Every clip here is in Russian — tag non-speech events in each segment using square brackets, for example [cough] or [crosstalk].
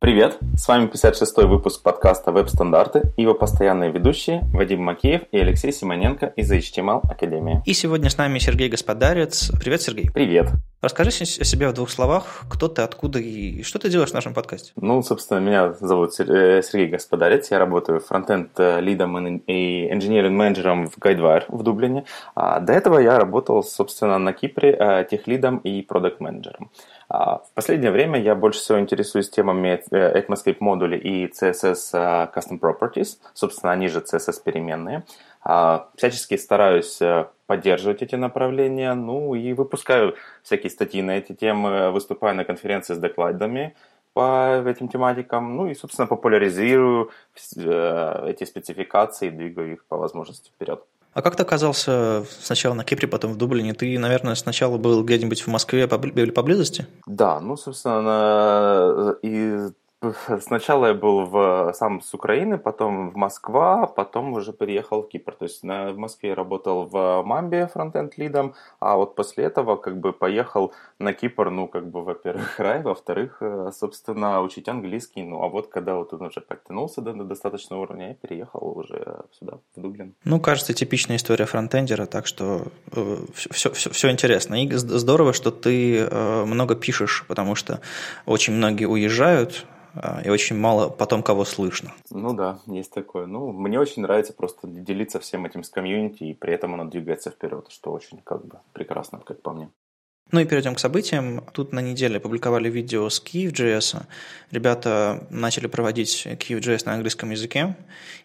Привет! С вами 56-й выпуск подкаста «Веб-стандарты» и его постоянные ведущие Вадим Макеев и Алексей Симоненко из HTML Академии. И сегодня с нами Сергей Господарец. Привет, Сергей. Привет. Расскажи о себе в двух словах, кто ты, откуда и что ты делаешь в нашем подкасте. Ну, собственно, меня зовут э, Сергей Господарец, я работаю фронтенд э, лидом и engineering менеджером в Guidewire в Дублине. А до этого я работал, собственно, на Кипре э, техлидом и продукт менеджером В последнее время я больше всего интересуюсь темами ECMAScript модули и CSS Custom Properties. Собственно, они же CSS переменные. А, всячески стараюсь поддерживать эти направления, ну и выпускаю всякие статьи на эти темы, выступаю на конференции с докладами по этим тематикам, ну и, собственно, популяризирую э, эти спецификации, двигаю их по возможности вперед. А как ты оказался сначала на Кипре, потом в Дублине? Ты, наверное, сначала был где-нибудь в Москве или поблизости? Да, ну, собственно, и [laughs] Сначала я был в, сам с Украины, потом в Москва, потом уже переехал в Кипр. То есть на, в Москве я работал в Мамбе фронтенд лидом, а вот после этого как бы поехал на Кипр, ну как бы во-первых [laughs] рай, во-вторых, э, собственно, учить английский. Ну а вот когда вот он уже подтянулся до, до достаточного уровня, я переехал уже сюда, в Дублин. Ну, кажется, типичная история фронтендера, так что э, все, все, все интересно. И здорово, что ты э, много пишешь, потому что очень многие уезжают, и очень мало потом кого слышно. Ну да, есть такое. Ну, мне очень нравится просто делиться всем этим с комьюнити, и при этом оно двигается вперед, что очень как бы прекрасно, как по мне. Ну и перейдем к событиям. Тут на неделе опубликовали видео с Kiev.js. Ребята начали проводить Kiev.js на английском языке,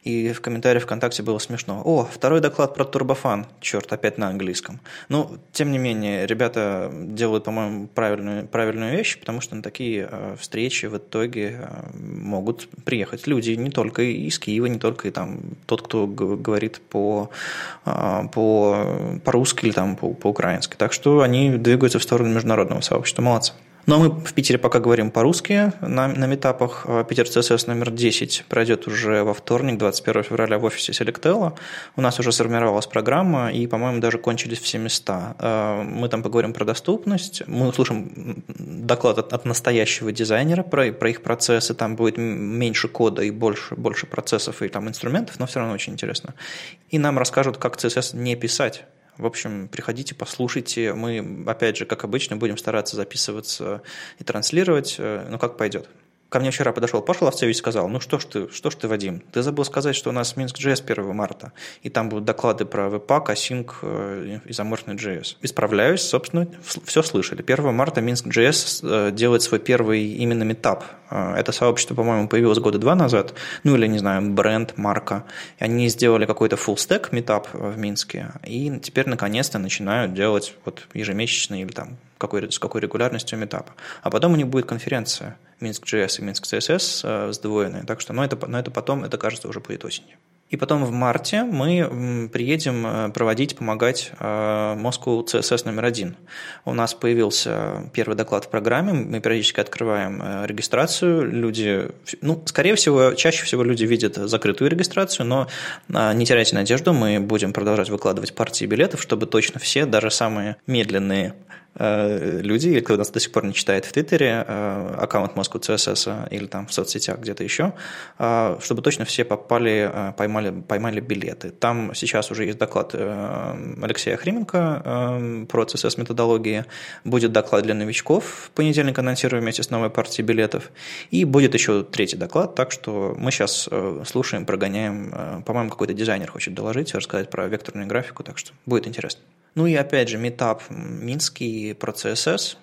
и в комментариях ВКонтакте было смешно. О, второй доклад про турбофан. Черт, опять на английском. Ну, тем не менее, ребята делают, по-моему, правильную, правильную вещь, потому что на такие э, встречи в итоге э, могут приехать люди не только из Киева, не только и там тот, кто говорит по, э, по, по-русски или там по, по-украински. Так что они двигаются двигаются в сторону международного сообщества. Молодцы. Ну а мы в Питере пока говорим по-русски на, на метапах. А Питер ЦСС номер 10 пройдет уже во вторник, 21 февраля в офисе Selectel. У нас уже сформировалась программа, и, по-моему, даже кончились все места. А, мы там поговорим про доступность, мы услышим доклад от, от настоящего дизайнера про, про их процессы, там будет меньше кода и больше, больше процессов и там инструментов, но все равно очень интересно. И нам расскажут, как CSS не писать, в общем, приходите, послушайте. Мы, опять же, как обычно, будем стараться записываться и транслировать, э, ну, как пойдет. Ко мне вчера подошел Паша Ловцевич и сказал, ну что ж ты, что ж ты, Вадим, ты забыл сказать, что у нас Минск JS 1 марта, и там будут доклады про Webpack, Async э, и заморфный JS. Исправляюсь, собственно, все слышали. 1 марта Минск JS э, делает свой первый именно метап. Э, это сообщество, по-моему, появилось года два назад, ну или, не знаю, бренд, марка. Они сделали какой-то full stack метап в Минске, и теперь наконец-то начинают делать вот ежемесячный или там какой, с какой регулярностью метапа. А потом у них будет конференция Минск JS и Минск CSS э, сдвоенные. Так что, но это, но это потом, это кажется, уже будет осенью. И потом в марте мы приедем э, проводить, помогать э, Moscow CSS номер один. У нас появился первый доклад в программе, мы периодически открываем регистрацию, люди, ну, скорее всего, чаще всего люди видят закрытую регистрацию, но не теряйте надежду, мы будем продолжать выкладывать партии билетов, чтобы точно все, даже самые медленные Э, люди, кто нас до сих пор не читает в Твиттере, э, аккаунт Moscow CSS или там в соцсетях где-то еще, э, чтобы точно все попали, поймали, поймали билеты. Там сейчас уже есть доклад Алексея Хрименко про CSS методологии, будет доклад для новичков, в понедельник анонсируем вместе с новой партией билетов, и будет еще третий доклад, так что мы сейчас слушаем, прогоняем, по-моему, какой-то дизайнер хочет доложить, рассказать про векторную графику, так что будет интересно. Ну и опять же, метап Минский про CSS,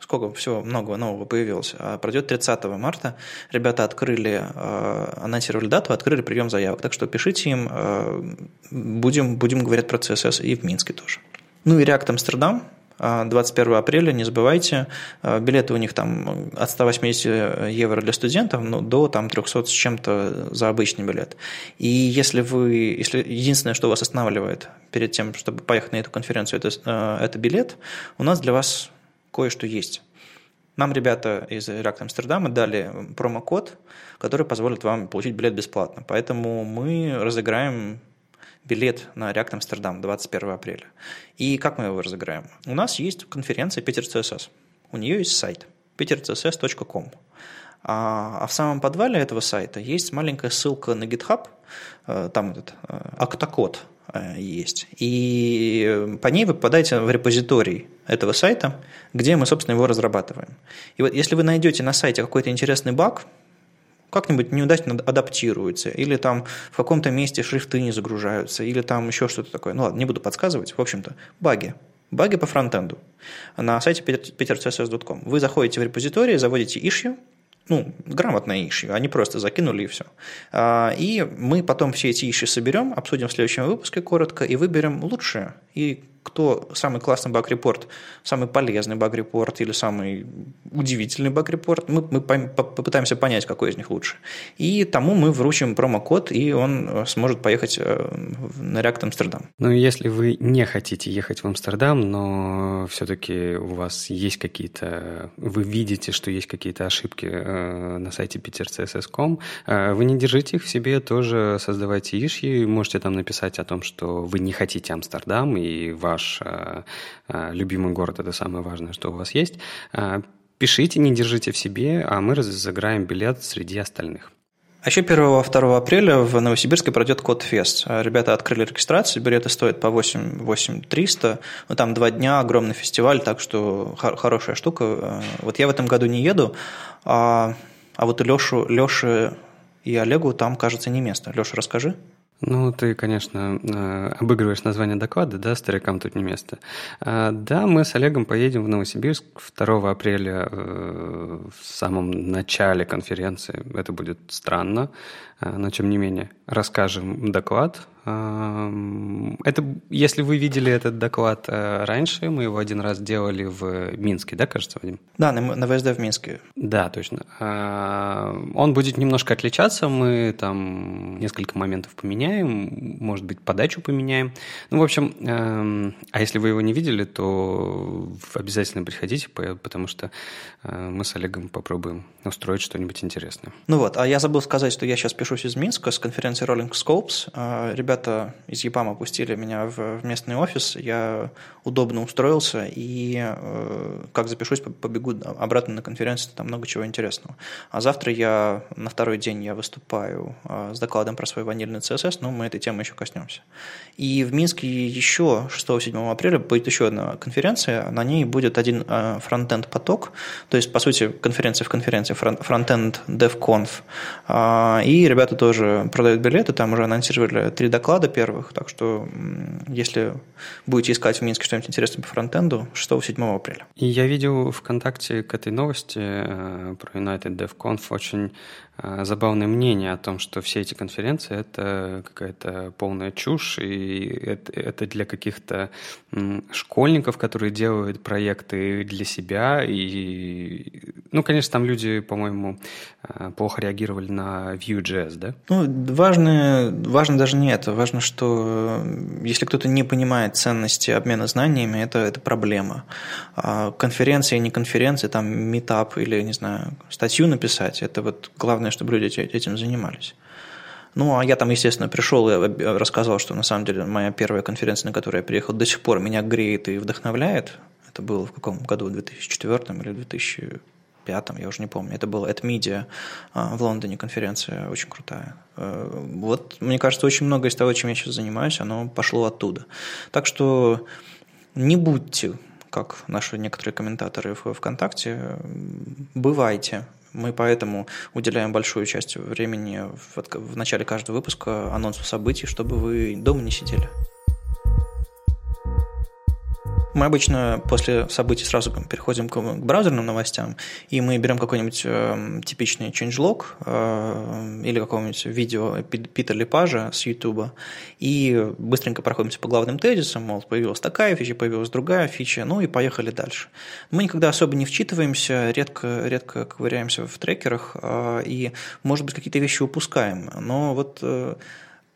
сколько всего много нового появилось, а пройдет 30 марта. Ребята открыли, э, анонсировали дату, открыли прием заявок. Так что пишите им, э, будем, будем говорить про CSS и в Минске тоже. Ну и React Amsterdam, 21 апреля, не забывайте, э, билеты у них там от 180 евро для студентов ну, до там, 300 с чем-то за обычный билет. И если вы, если единственное, что вас останавливает перед тем, чтобы поехать на эту конференцию, это, э, это билет, у нас для вас кое-что есть. Нам ребята из React Амстердама дали промокод, который позволит вам получить билет бесплатно. Поэтому мы разыграем билет на React Amsterdam 21 апреля. И как мы его разыграем? У нас есть конференция Питер CSS. У нее есть сайт petercss.com. А, а в самом подвале этого сайта есть маленькая ссылка на GitHub, э, там этот октокод э, есть. И по ней вы попадаете в репозиторий этого сайта, где мы, собственно, его разрабатываем. И вот если вы найдете на сайте какой-то интересный баг, как-нибудь неудачно адаптируется, или там в каком-то месте шрифты не загружаются, или там еще что-то такое. Ну ладно, не буду подсказывать. В общем-то, баги. Баги по фронтенду на сайте petercss.com. Вы заходите в репозиторий, заводите issue, ну, грамотное issue, они просто закинули и все. А, и мы потом все эти issue соберем, обсудим в следующем выпуске коротко и выберем лучшее и кто самый классный баг-репорт, самый полезный баг-репорт или самый удивительный баг-репорт, мы, мы попытаемся понять, какой из них лучше. И тому мы вручим промокод, и он э, сможет поехать э, на React Амстердам. Ну, если вы не хотите ехать в Амстердам, но все-таки у вас есть какие-то, вы видите, что есть какие-то ошибки э, на сайте petercss.com, вы не держите их в себе, тоже создавайте ишьи, можете там написать о том, что вы не хотите Амстердам, и ваш э, э, любимый город – это самое важное, что у вас есть. Э, пишите, не держите в себе, а мы разыграем билет среди остальных. А еще 1-2 апреля в Новосибирске пройдет Код Фест. Ребята открыли регистрацию, билеты стоят по 8, 8 300. Ну, там два дня, огромный фестиваль, так что хорошая штука. Вот я в этом году не еду, а, а вот Лешу, Леше и Олегу там, кажется, не место. Леша, расскажи. Ну, ты, конечно, э, обыгрываешь название доклада, да, старикам тут не место. А, да, мы с Олегом поедем в Новосибирск 2 апреля э, в самом начале конференции. Это будет странно, но тем не менее расскажем доклад, это, если вы видели этот доклад э, раньше, мы его один раз делали в Минске, да, кажется, Вадим? Да, на, на ВСД в Минске. Да, точно. Он будет немножко отличаться, мы там несколько моментов поменяем, может быть, подачу поменяем. Ну, в общем, эм, а если вы его не видели, то обязательно приходите, потому что э, мы с Олегом попробуем устроить что-нибудь интересное. Ну вот, а я забыл сказать, что я сейчас пишусь из Минска с конференции Rolling Scopes. Ребята ребята из ЕПАМа пустили меня в, местный офис, я удобно устроился, и э, как запишусь, побегу обратно на конференцию, там много чего интересного. А завтра я, на второй день я выступаю э, с докладом про свой ванильный CSS, но мы этой темы еще коснемся. И в Минске еще 6-7 апреля будет еще одна конференция, на ней будет один э, фронтенд поток, то есть, по сути, конференция в конференции, фронтенд DevConf, и ребята тоже продают билеты, там уже анонсировали три доклада, первых, так что если будете искать в Минске что-нибудь интересное по фронтенду, 6-7 апреля. И я видел ВКонтакте к этой новости э, про United DevConf очень забавное мнение о том, что все эти конференции – это какая-то полная чушь, и это, это для каких-то школьников, которые делают проекты для себя. И, ну, конечно, там люди, по-моему, э, плохо реагировали на Vue.js, да? Ну, важно, важно даже не это важно, что э, если кто-то не понимает ценности обмена знаниями, это, это проблема. А конференция, не конференция, там метап или, не знаю, статью написать, это вот главное, чтобы люди этим занимались. Ну, а я там, естественно, пришел и рассказал, что на самом деле моя первая конференция, на которую я приехал, до сих пор меня греет и вдохновляет. Это было в каком году? В 2004 или 2000 пятом, я уже не помню. Это было это медиа в Лондоне конференция очень крутая. Э, вот, мне кажется, очень многое из того, чем я сейчас занимаюсь, оно пошло оттуда. Так что не будьте, как наши некоторые комментаторы в ВКонтакте, бывайте. Мы поэтому уделяем большую часть времени в, в начале каждого выпуска анонсу событий, чтобы вы дома не сидели. Мы обычно после событий сразу переходим к, браузерным новостям, и мы берем какой-нибудь э, типичный changelog э, или какого-нибудь видео Пита Лепажа с YouTube, и быстренько проходимся по главным тезисам, мол, появилась такая фича, появилась другая фича, ну и поехали дальше. Мы никогда особо не вчитываемся, редко, редко ковыряемся в трекерах, э, и, может быть, какие-то вещи упускаем, но вот... Э,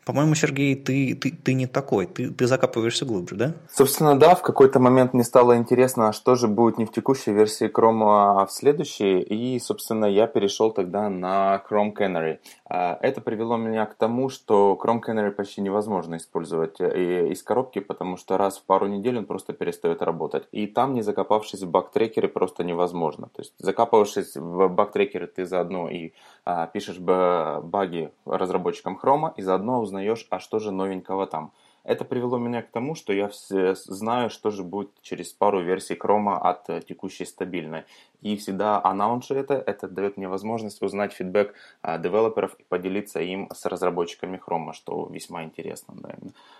По-моему, Сергей, ты, ты, ты не такой, ты, ты закапываешься глубже, да? Собственно, да, в какой-то момент мне стало интересно, а что же будет не в текущей версии Chrome, а в следующей, и, собственно, я перешел тогда на Chrome Canary. А, это привело меня к тому, что Chrome Canary почти невозможно использовать э, из коробки, потому что раз в пару недель он просто перестает работать. И там, не закопавшись в баг-трекеры, просто невозможно. То есть, закапывавшись в баг-трекеры, ты заодно и а, пишешь баги разработчикам Chrome, и заодно узнаешь, а что же новенького там. Это привело меня к тому, что я знаю, что же будет через пару версий Chrome от э, текущей стабильной. И всегда анонсы это, это дает мне возможность узнать фидбэк а, девелоперов и поделиться им с разработчиками Chrome, что весьма интересно. Да.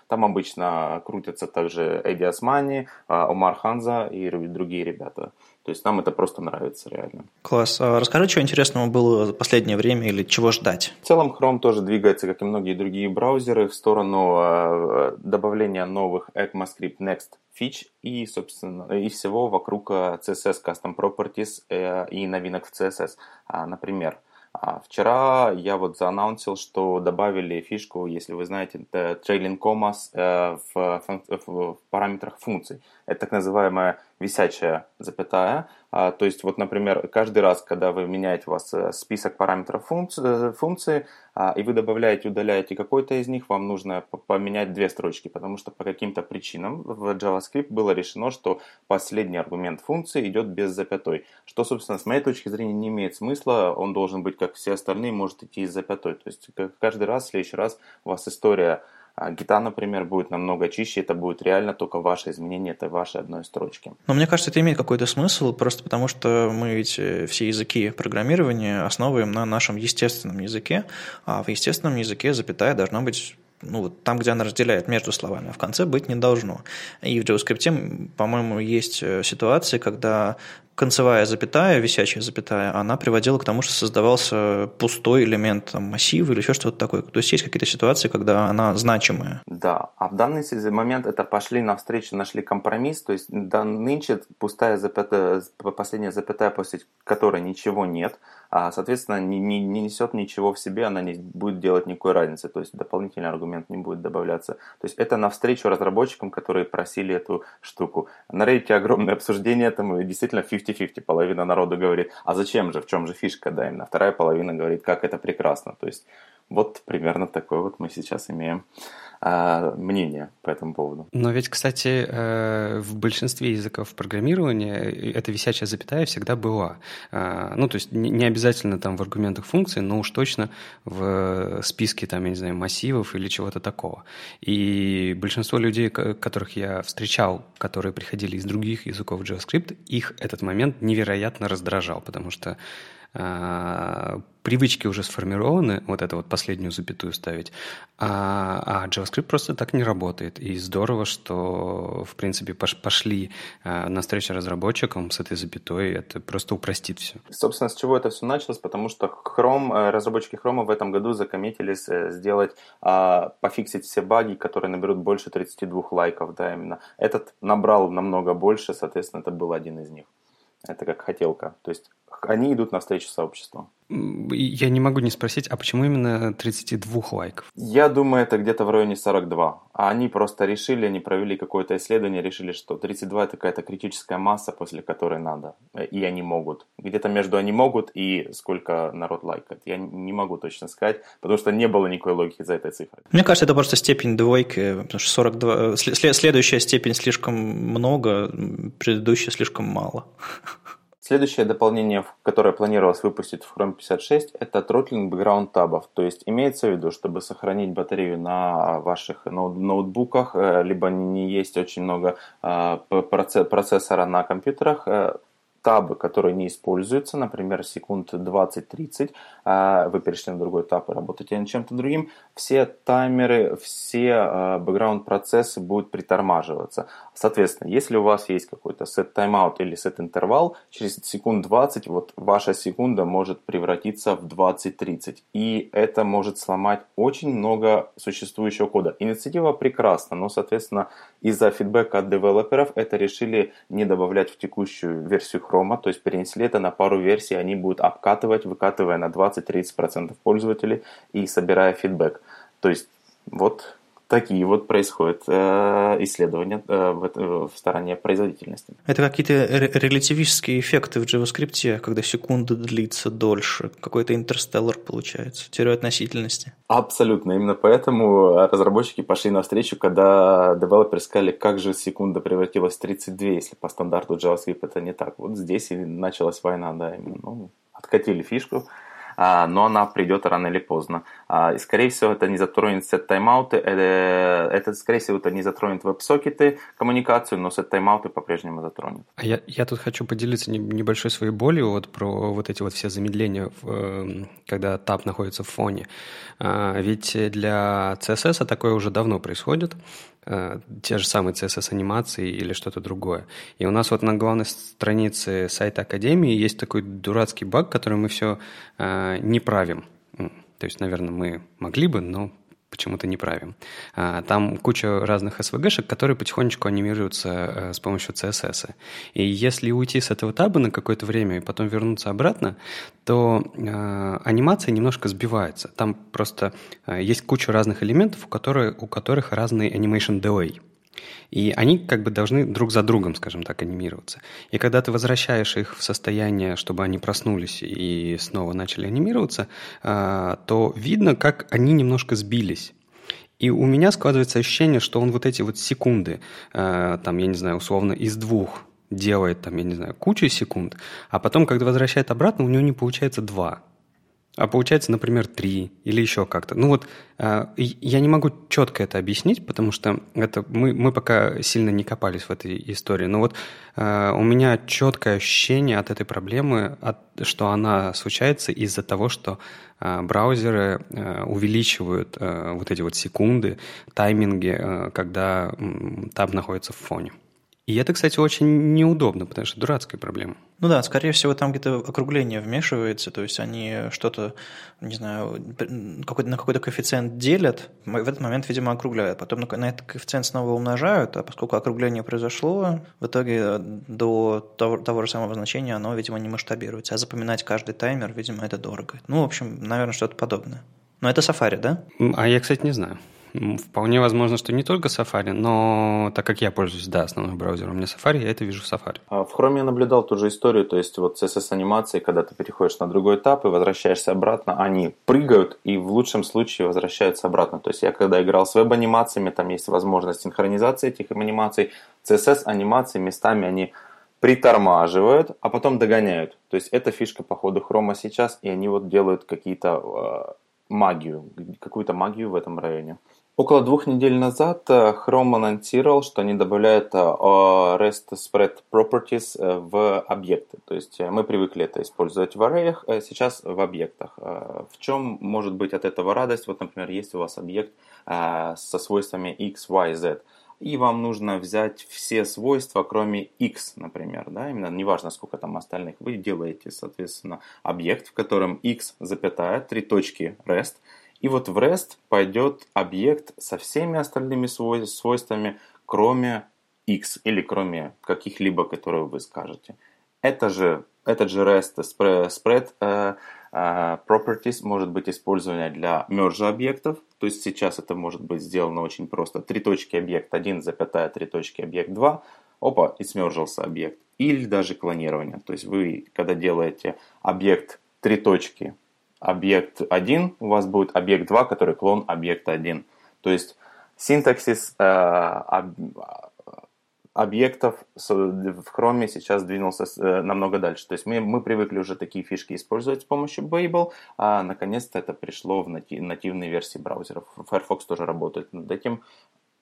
Там обычно крутятся также Эдди Османи, а, Омар Ханза и другие ребята. То есть нам это просто нравится реально. Класс. А расскажи, что интересного было за последнее время или чего ждать? В целом Chrome тоже двигается, как и многие другие браузеры, в сторону э, добавления новых ECMAScript Next фич и, собственно, и всего вокруг CSS Custom Properties э, и новинок в CSS. А, например, а вчера я вот заанонсил, что добавили фишку, если вы знаете, trailing commas э, в, параметрах функций. Это так называемая висячая запятая. А, то есть, вот, например, каждый раз, когда вы меняете у вас э, список параметров функции, функции а, и вы добавляете, удаляете какой-то из них, вам нужно поменять две строчки, потому что по каким-то причинам в JavaScript было решено, что последний аргумент функции идет без запятой, что, собственно, с моей точки зрения не имеет смысла, он должен быть, как все остальные, может идти из запятой. То есть каждый раз, в следующий раз у вас история а гита, например, будет намного чище, это будет реально только ваше изменение, это ваши одной строчки. Но мне кажется, это имеет какой-то смысл, просто потому что мы ведь э, все языки программирования основываем на нашем естественном языке, а в естественном языке запятая должна быть ну, вот там, где она разделяет между словами, а в конце быть не должно. И в JavaScript, по-моему, есть э, ситуации, когда концевая запятая, висячая запятая, она приводила к тому, что создавался пустой элемент там, массива или еще что-то такое. То есть есть какие-то ситуации, когда она значимая. Да, а в данный момент это пошли навстречу, нашли компромисс, то есть да, нынче пустая запятая, последняя запятая, после которой ничего нет, а, соответственно, не, не, не несет ничего в себе, она не будет делать никакой разницы, то есть дополнительный аргумент не будет добавляться. То есть это навстречу разработчикам, которые просили эту штуку. На Reddit огромное обсуждение этому, и действительно 50-50. Половина народа говорит, а зачем же, в чем же фишка, да, именно. Вторая половина говорит, как это прекрасно. То есть вот примерно такой вот мы сейчас имеем а, мнение по этому поводу. Но ведь, кстати, э, в большинстве языков программирования эта висячая запятая всегда была. А, ну, то есть не обязательно там в аргументах функции, но уж точно в списке там, я не знаю, массивов или чего-то такого. И большинство людей, которых я встречал, которые приходили из других языков JavaScript, их этот момент невероятно раздражал, потому что а, привычки уже сформированы, вот это вот последнюю запятую ставить, а, а JavaScript просто так не работает. И здорово, что, в принципе, пошли а, на встречу разработчикам с этой запятой, это просто упростит все. Собственно, с чего это все началось? Потому что Chrome, э, разработчики Chrome в этом году закоммитились э, сделать, пофиксить все баги, которые наберут больше 32 лайков, да, именно. Этот набрал намного больше, соответственно, это был один из них. Это как хотелка. То есть они идут навстречу сообществу. Я не могу не спросить, а почему именно 32 лайков? Я думаю, это где-то в районе 42. А они просто решили, они провели какое-то исследование, решили, что 32 это какая-то критическая масса, после которой надо. И они могут. Где-то между они могут и сколько народ лайкает. Я не могу точно сказать, потому что не было никакой логики за этой цифрой. Мне кажется, это просто степень двойки, потому что 42... Следующая степень слишком много, предыдущая слишком мало. [laughs] Следующее дополнение, которое планировалось выпустить в Chrome 56, это тротлинг бэкграунд табов. То есть имеется в виду, чтобы сохранить батарею на ваших ноутбуках, э, либо не есть очень много э, процессора на компьютерах, э, табы, которые не используются, например, секунд 20-30, а вы перешли на другой этап и работаете над чем-то другим, все таймеры, все бэкграунд-процессы будут притормаживаться. Соответственно, если у вас есть какой-то set timeout или set интервал, через секунд 20 вот ваша секунда может превратиться в 20-30. И это может сломать очень много существующего кода. Инициатива прекрасна, но, соответственно, из-за фидбэка от девелоперов это решили не добавлять в текущую версию Chrome, то есть перенесли это на пару версий, они будут обкатывать, выкатывая на 20-30% пользователей и собирая фидбэк. То есть вот такие вот происходят э, исследования э, в, в стороне производительности. Это какие-то релятивистские эффекты в JavaScript, когда секунда длится дольше, какой-то интерстеллар получается, теория относительности. Абсолютно, именно поэтому разработчики пошли навстречу, когда девелоперы сказали, как же секунда превратилась в 32, если по стандарту JavaScript это не так. Вот здесь и началась война, да, именно. Ну, откатили фишку, а, но она придет рано или поздно. А, и, скорее всего, это не затронет сет таймауты, это, скорее всего, это не затронет веб-сокеты, коммуникацию, но сет таймауты по-прежнему затронет. А я, я тут хочу поделиться небольшой своей болью вот про вот эти вот все замедления, эм, когда тап находится в фоне. А, ведь для CSS такое уже давно происходит. Э, те же самые CSS-анимации или что-то другое. И у нас вот на главной странице сайта Академии есть такой дурацкий баг, который мы все э, не правим. То есть, наверное, мы могли бы, но почему-то не правим. А, там куча разных SVG-шек, которые потихонечку анимируются э, с помощью CSS. И если уйти с этого таба на какое-то время и потом вернуться обратно, то э, анимация немножко сбивается. Там просто э, есть куча разных элементов, у которых, у которых разный animation delay. И они как бы должны друг за другом, скажем так, анимироваться. И когда ты возвращаешь их в состояние, чтобы они проснулись и снова начали анимироваться, а, то видно, как они немножко сбились. И у меня складывается ощущение, что он вот эти вот секунды, а, там, я не знаю, условно, из двух делает, там, я не знаю, кучу секунд, а потом, когда возвращает обратно, у него не получается два а получается, например, три или еще как-то. Ну вот а, я не могу четко это объяснить, потому что это мы, мы пока сильно не копались в этой истории. Но вот а, у меня четкое ощущение от этой проблемы, от, что она случается из-за того, что а, браузеры увеличивают вот эти вот секунды, тайминги, когда таб находится в фоне. И это, кстати, очень неудобно, потому что дурацкая проблема. Ну да, скорее всего, там где-то округление вмешивается, то есть они что-то, не знаю, какой на какой-то коэффициент делят, в этот момент, видимо, округляют, потом на этот коэффициент снова умножают, а поскольку округление произошло, в итоге до того, того же самого значения оно, видимо, не масштабируется, а запоминать каждый таймер, видимо, это дорого. Ну, в общем, наверное, что-то подобное. Но это Safari, да? А я, кстати, не знаю. Вполне возможно, что не только Safari, но так как я пользуюсь, да, основным браузером, у меня Safari, я это вижу в Safari. А в Chrome я наблюдал ту же историю, то есть вот CSS-анимации, когда ты переходишь на другой этап и возвращаешься обратно, они прыгают и в лучшем случае возвращаются обратно. То есть я когда играл с веб-анимациями, там есть возможность синхронизации этих анимаций, CSS-анимации местами они притормаживают, а потом догоняют. То есть это фишка по ходу хрома сейчас, и они вот делают какие-то э, магию, какую-то магию в этом районе. Около двух недель назад э, Chrome анонсировал, что они добавляют э, REST Spread Properties э, в объекты. То есть мы привыкли это использовать в array, сейчас в объектах. В чем может быть от этого радость? Вот, например, есть у вас объект со свойствами x, y, z и вам нужно взять все свойства, кроме x, например, да, именно неважно, сколько там остальных, вы делаете, соответственно, объект, в котором x, запятая, три точки rest, и вот в REST пойдет объект со всеми остальными свойствами, кроме x или кроме каких-либо, которые вы скажете. Это же, этот же REST spread uh, uh, properties может быть использован для merge объектов. То есть сейчас это может быть сделано очень просто. Три точки объект 1, запятая, три точки объект 2. Опа, и смержился объект. Или даже клонирование. То есть вы, когда делаете объект три точки объект 1, у вас будет объект 2, который клон объекта 1. То есть синтаксис э, об, объектов в Chrome сейчас двинулся э, намного дальше. То есть мы, мы привыкли уже такие фишки использовать с помощью Babel, а наконец-то это пришло в нати, нативные версии браузеров. Firefox тоже работает над этим.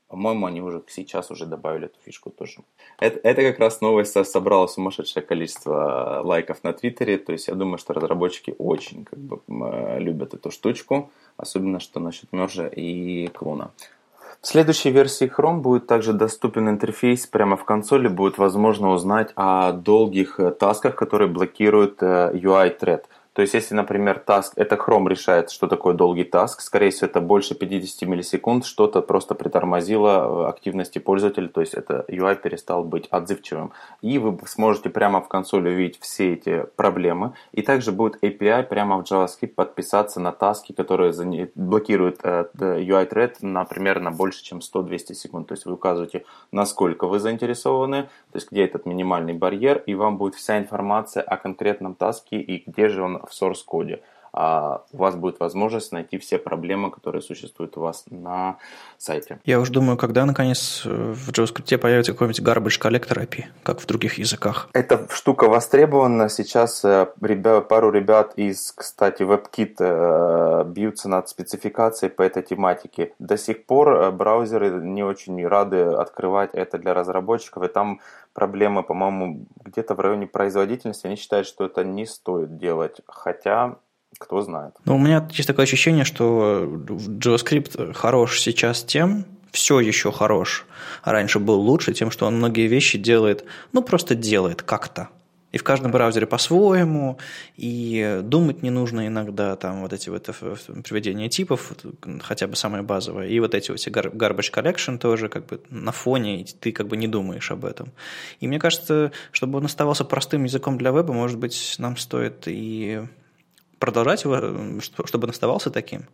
По-моему, они уже сейчас уже добавили эту фишку тоже. Это, это как раз новость собрала сумасшедшее количество лайков на Твиттере. То есть я думаю, что разработчики очень как бы, любят эту штучку. Особенно, что насчет мержа и клона. В следующей версии Chrome будет также доступен интерфейс прямо в консоли. Будет возможно узнать о долгих э, тасках, которые блокируют UI-thread. То есть, если, например, task, это Chrome решает, что такое долгий task, скорее всего, это больше 50 миллисекунд, что-то просто притормозило э, активности пользователя, то есть это UI перестал быть отзывчивым. И вы сможете прямо в консоли увидеть все эти проблемы. И также будет API прямо в JavaScript подписаться на таски, которые блокируют э, UI thread, например, на больше, чем 100-200 секунд. То есть вы указываете, насколько вы заинтересованы, то есть где этот минимальный барьер, и вам будет вся информация о конкретном таске и где же он в source коде а у вас будет возможность найти все проблемы, которые существуют у вас на сайте. Я уже думаю, когда наконец в JavaScript появится какой-нибудь garbage collector API, как в других языках. Эта штука востребована. Сейчас э, пару ребят из, кстати, WebKit э, бьются над спецификацией по этой тематике. До сих пор э, браузеры не очень рады открывать это для разработчиков, и там проблемы, по-моему, где-то в районе производительности. Они считают, что это не стоит делать, хотя кто знает. Ну, у меня есть такое ощущение, что JavaScript хорош сейчас тем, все еще хорош, а раньше был лучше тем, что он многие вещи делает, ну, просто делает как-то. И в каждом браузере по-своему, и думать не нужно иногда, там вот эти вот э, приведения типов, хотя бы самое базовое, и вот эти вот garbage collection тоже как бы на фоне, ты как бы не думаешь об этом. И мне кажется, чтобы он оставался простым языком для веба, может быть, нам стоит и продолжать его, чтобы он оставался таким.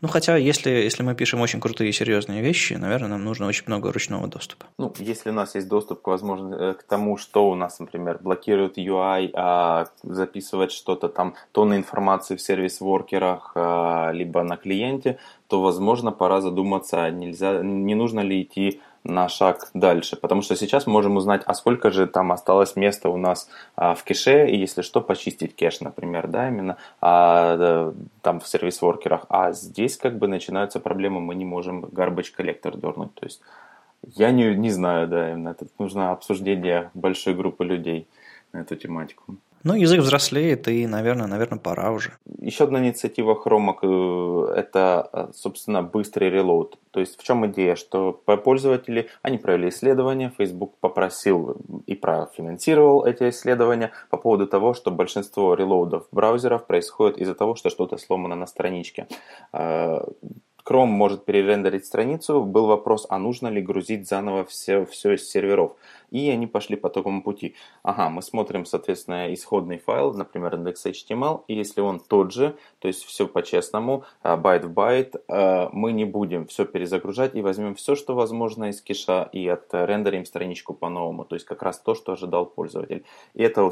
Ну, хотя, если, если мы пишем очень крутые и серьезные вещи, наверное, нам нужно очень много ручного доступа. Ну, если у нас есть доступ, к, возможно, э, к тому, что у нас, например, блокирует UI, а записывать что-то там, тонны информации в сервис-воркерах, а, либо на клиенте, то, возможно, пора задуматься, нельзя, не нужно ли идти на шаг дальше, потому что сейчас можем узнать, а сколько же там осталось места у нас а, в кэше, и если что, почистить кэш, например, да, именно а, там в сервис-воркерах. А здесь как бы начинаются проблемы, мы не можем garbage коллектор дернуть, то есть я не, не знаю, да, именно это нужно обсуждение большой группы людей на эту тематику. Ну, язык взрослеет, и, наверное, наверное, пора уже. Еще одна инициатива Chrome э, – это, э, собственно, быстрый релоуд. То есть в чем идея, что пользователи, они провели исследование, Facebook попросил и профинансировал эти исследования по поводу того, что большинство reload ов браузеров происходит из-за того, что что-то сломано на страничке. Э, Chrome может перерендерить страницу. Был вопрос, а нужно ли грузить заново все, все из серверов. И они пошли по такому пути. Ага, мы смотрим, соответственно, исходный файл, например, index.html, и если он тот же, то есть все по-честному, а, байт в байт, а, мы не будем все перезагружать и возьмем все, что возможно из кэша и отрендерим страничку по-новому, то есть как раз то, что ожидал пользователь. И это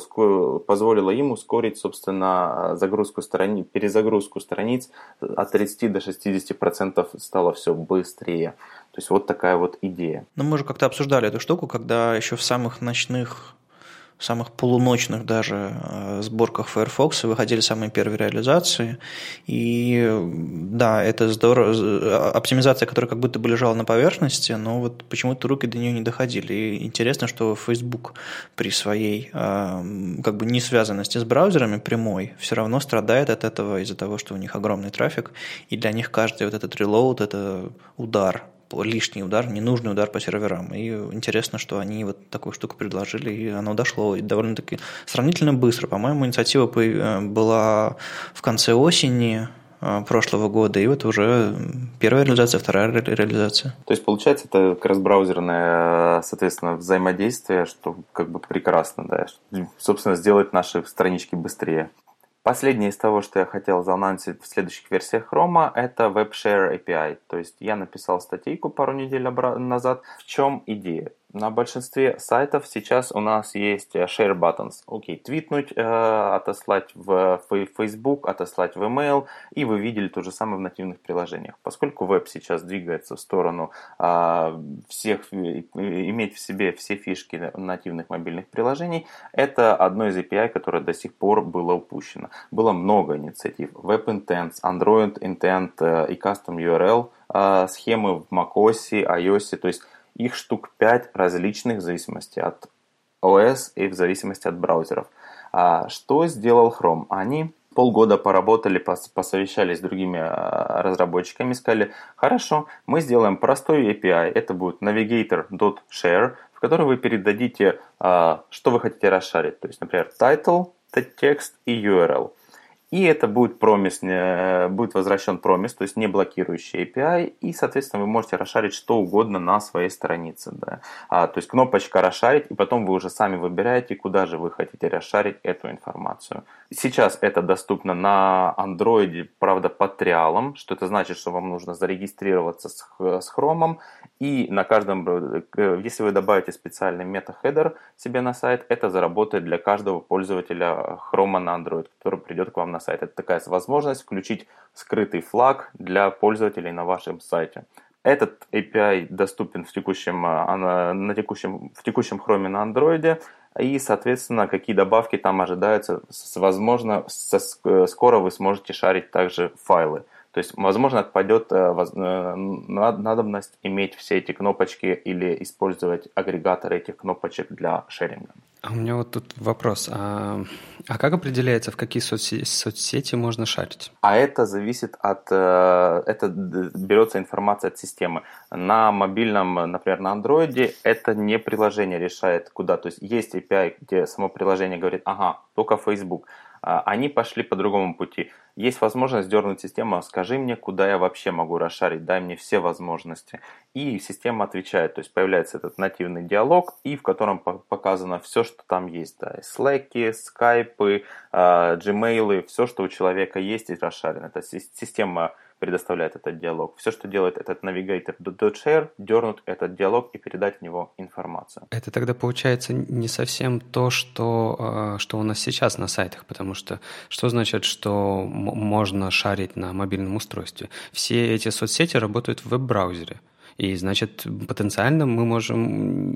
позволило им ускорить, собственно, загрузку страниц, перезагрузку страниц от 30 до 60% стало все быстрее. То есть вот такая вот идея. Ну, мы же как-то обсуждали эту штуку, когда еще в самых ночных самых полуночных даже э, сборках Firefox выходили самые первые реализации. И да, это здорово. Оптимизация, которая как будто бы лежала на поверхности, но вот почему-то руки до нее не доходили. И интересно, что Facebook при своей э, как бы не связанности с браузерами прямой все равно страдает от этого из-за того, что у них огромный трафик, и для них каждый вот этот релоуд – это удар лишний удар, ненужный удар по серверам. И интересно, что они вот такую штуку предложили, и оно дошло и довольно-таки сравнительно быстро. По-моему, инициатива э, была в конце осени э, прошлого года, и вот уже первая реализация, вторая реализация. То есть, получается, это как раз браузерное, соответственно, взаимодействие, что как бы прекрасно, да, собственно, сделать наши странички быстрее. Последнее из того, что я хотел заанонсить в следующих версиях Chrome, это WebShare API. То есть я написал статейку пару недель назад. В чем идея? На большинстве сайтов сейчас у нас есть э, share buttons. Окей, твитнуть, э, отослать в Facebook, отослать в email, и вы видели то же самое в нативных приложениях. Поскольку веб сейчас двигается в сторону э, всех, иметь в себе все фишки нативных мобильных приложений, это одно из API, которое до сих пор было упущено. Было много инициатив. Web Intents, Android Intent э, и Custom URL э, схемы в macOS, iOS, то есть их штук 5 различных в зависимости от OS и в зависимости от браузеров. А что сделал Chrome? Они полгода поработали, посовещались с другими а, разработчиками, сказали, хорошо, мы сделаем простой API, это будет navigator.share, в который вы передадите, а, что вы хотите расшарить, то есть, например, title, текст и URL. И это будет промис, будет возвращен промис, то есть не блокирующий API, и, соответственно, вы можете расшарить что угодно на своей странице. Да. А, то есть кнопочка расшарить, и потом вы уже сами выбираете, куда же вы хотите расшарить эту информацию. Сейчас это доступно на Android, правда, по trial ам, что это значит, что вам нужно зарегистрироваться с, с Chrome, и на каждом, э, если вы добавите специальный meta header себе на сайт, это заработает для каждого пользователя Chrome на Android, который придет к вам на сайт. Это такая возможность включить скрытый флаг для пользователей на вашем сайте. Этот API доступен в текущем, э, на текущем, в текущем Chrome на Android, и, соответственно, какие добавки там ожидаются. Возможно, э, скоро вы сможете шарить также файлы. То есть, возможно, отпадет э, э, надобность иметь все эти кнопочки или использовать агрегаторы этих кнопочек для шеринга. А у меня вот тут вопрос. А, а как определяется, в какие соцсети, соцсети можно шарить? А это зависит от... Э, это берется информация от системы. На мобильном, например, на андроиде, это не приложение решает, куда. То есть есть API, где само приложение говорит, ага, только Facebook. А, они пошли по другому пути. Есть возможность дернуть систему, скажи мне, куда я вообще могу расшарить, дай мне все возможности. И система отвечает, то есть появляется этот нативный диалог, и в котором показано все, что там есть. Да, Slack, а, Gmail, все, что у человека есть, и расшарено. Это система предоставляет этот диалог. Все, что делает этот навигатор .share, дернуть этот диалог и передать в него информацию. Это тогда получается не совсем то, что, а, что у нас сейчас на сайтах, потому что что значит, что можно шарить на мобильном устройстве? Все эти соцсети работают в веб-браузере. И, значит, потенциально мы можем,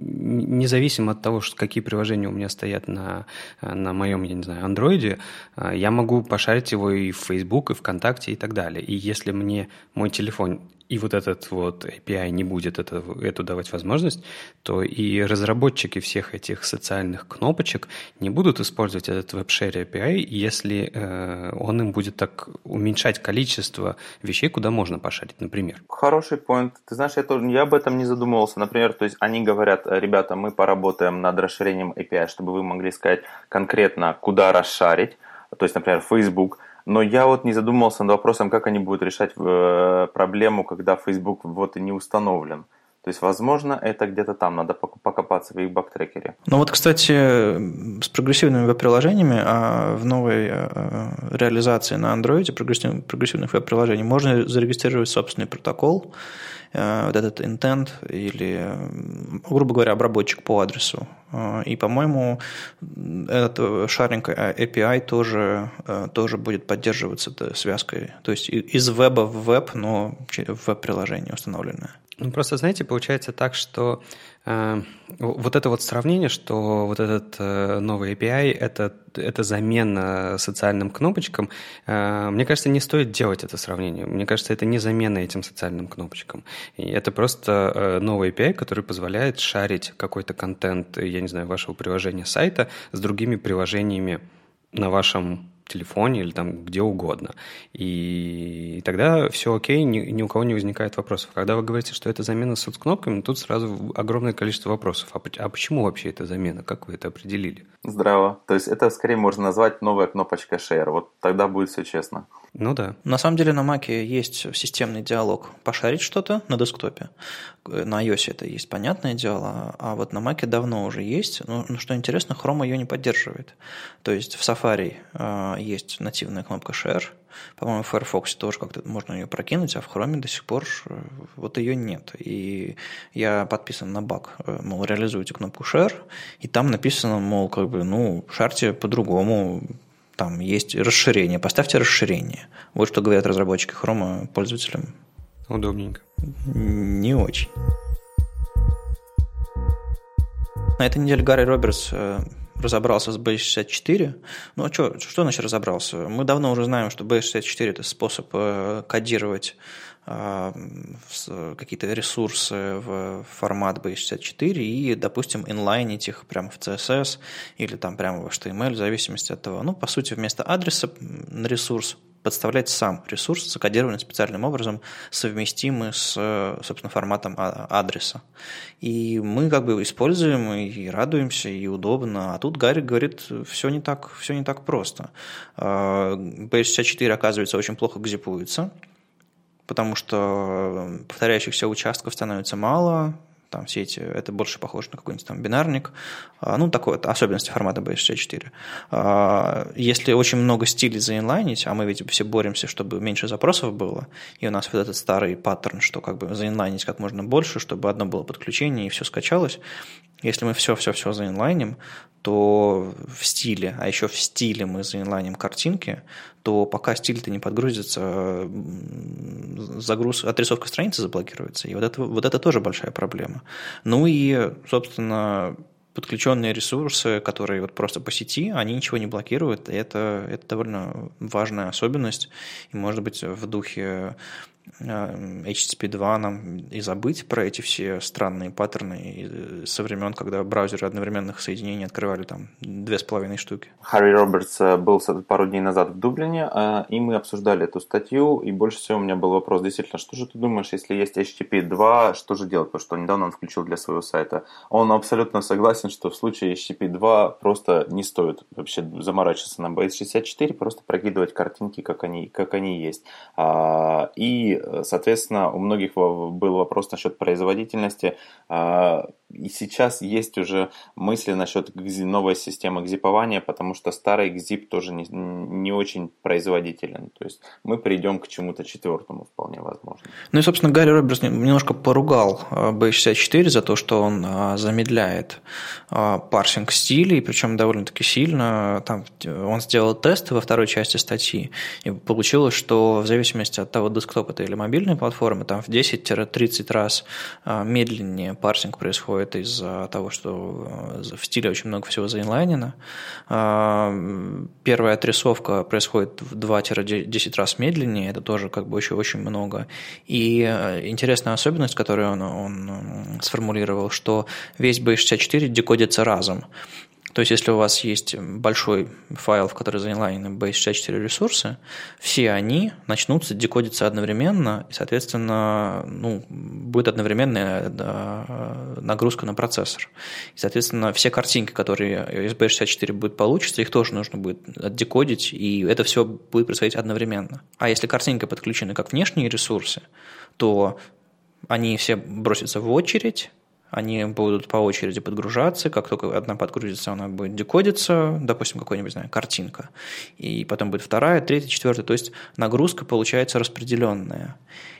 независимо от того, что, какие приложения у меня стоят на, на моем, я не знаю, андроиде, а, я могу пошарить его и в Facebook, и ВКонтакте, и так далее. И если мне мой телефон и вот этот вот API не будет это, эту давать возможность, то и разработчики всех этих социальных кнопочек не будут использовать этот WebShare API, если э, он им будет так уменьшать количество вещей, куда можно пошарить, например. Хороший point. Ты знаешь, я, тоже, я об этом не задумывался. Например, то есть они говорят, ребята, мы поработаем над расширением API, чтобы вы могли сказать конкретно, куда расшарить. То есть, например, Facebook – но я вот не задумывался над вопросом, как они будут решать э, проблему, когда Facebook вот и не установлен. То есть, возможно, это где-то там, надо покопаться в их бактрекере. Ну вот, кстати, с прогрессивными веб-приложениями а в новой э, реализации на Android прогрессивных веб-приложений можно зарегистрировать собственный протокол, вот этот intent или, грубо говоря, обработчик по адресу. Э, и, по-моему, этот шаринг API тоже, э, тоже будет поддерживаться связкой. То есть из веба в веб, но в веб-приложение установленное. Ну, просто, знаете, получается так, что э, вот это вот сравнение, что вот этот э, новый API это, – это замена социальным кнопочкам, э, мне кажется, не стоит делать это сравнение. Мне кажется, это не замена этим социальным кнопочкам. И это просто э, новый API, который позволяет шарить какой-то контент, я не знаю, вашего приложения сайта с другими приложениями на вашем телефоне или там где угодно. И тогда все окей, ни, ни у кого не возникает вопросов. Когда вы говорите, что это замена соцкнопками, тут сразу огромное количество вопросов. А, а почему вообще это замена? Как вы это определили? Здраво. То есть это скорее можно назвать новая кнопочка Share. Вот тогда будет все честно. Ну да. На самом деле на Mac есть системный диалог пошарить что-то на десктопе. На iOS это есть, понятное дело. А вот на Mac давно уже есть. Но, ну, что интересно, Chrome ее не поддерживает. То есть в Safari э, есть нативная кнопка Share. По-моему, в Firefox тоже как-то можно ее прокинуть, а в Chrome до сих пор э, вот ее нет. И я подписан на баг, э, мол, реализуйте кнопку Share, и там написано, мол, как бы, ну, шарьте по-другому, там есть расширение, поставьте расширение. Вот что говорят разработчики Chrome пользователям. Удобненько. Не очень. На этой неделе Гарри Робертс э, разобрался с B64. Ну, а что, что значит разобрался? Мы давно уже знаем, что B64 – это способ э, кодировать какие-то ресурсы в формат B64 и, допустим, инлайнить их прямо в CSS или там прямо в HTML, в зависимости от того. Ну, по сути, вместо адреса на ресурс подставлять сам ресурс, закодированный специальным образом, совместимый с, собственно, форматом а, адреса. И мы как бы используем и радуемся, и удобно. А тут Гарри говорит, все не так, все не так просто. B64, а, оказывается, очень плохо гзипуется, потому что повторяющихся участков становится мало, там все эти, это больше похоже на какой-нибудь там бинарник, а, ну, такой вот, особенности формата B64. А, если очень много стилей заинлайнить, а мы ведь все боремся, чтобы меньше запросов было, и у нас вот этот старый паттерн, что как бы заинлайнить как можно больше, чтобы одно было подключение и все скачалось, если мы все-все-все заинлайним, то в стиле, а еще в стиле мы заинлайним картинки, то пока стиль-то не подгрузится, загруз, отрисовка страницы заблокируется. И вот это, вот это тоже большая проблема. Ну и, собственно, подключенные ресурсы, которые вот просто по сети, они ничего не блокируют. И это, это довольно важная особенность. И, может быть, в духе HTTP 2 нам и забыть про эти все странные паттерны со времен, когда браузеры одновременных соединений открывали там две с половиной штуки. Харри Робертс э, был пару дней назад в Дублине, э, и мы обсуждали эту статью, и больше всего у меня был вопрос, действительно, что же ты думаешь, если есть HTTP 2, что же делать? Потому что недавно он включил для своего сайта. Он абсолютно согласен, что в случае HTTP 2 просто не стоит вообще заморачиваться на base64, просто прокидывать картинки, как они, как они есть. А, и соответственно, у многих был вопрос насчет производительности. А, и сейчас есть уже мысли насчет новой системы гзипования, потому что старый гзип тоже не, не очень производителен. То есть мы придем к чему-то четвертому вполне возможно. Ну и, собственно, Гарри Робертс немножко поругал B64 а, за то, что он а, замедляет парсинг стилей, причем довольно-таки сильно. Там он сделал тесты во второй части статьи, и получилось, что в зависимости от того, десктоп или мобильная платформа, там в 10-30 раз медленнее парсинг происходит из-за того, что э, в стиле очень много всего заинлайнено. А, первая отрисовка происходит в 2-10 раз медленнее, это тоже как бы очень, очень много. И э, интересная особенность, которую он, он сформулировал, что весь B64 декодится разом. То есть, если у вас есть большой файл, в который заинлайнены base64 ресурсы, все они начнутся декодиться одновременно, и, соответственно, ну, будет одновременная нагрузка на процессор. И, соответственно, все картинки, которые из base64 будут получиться, их тоже нужно будет декодить, и это все будет происходить одновременно. А если картинки подключены как внешние ресурсы, то они все бросятся в очередь, они будут по очереди подгружаться, как только одна подгрузится, она будет декодиться, допустим, какой-нибудь, знаю, картинка, и потом будет вторая, третья, четвертая, то есть нагрузка получается распределенная,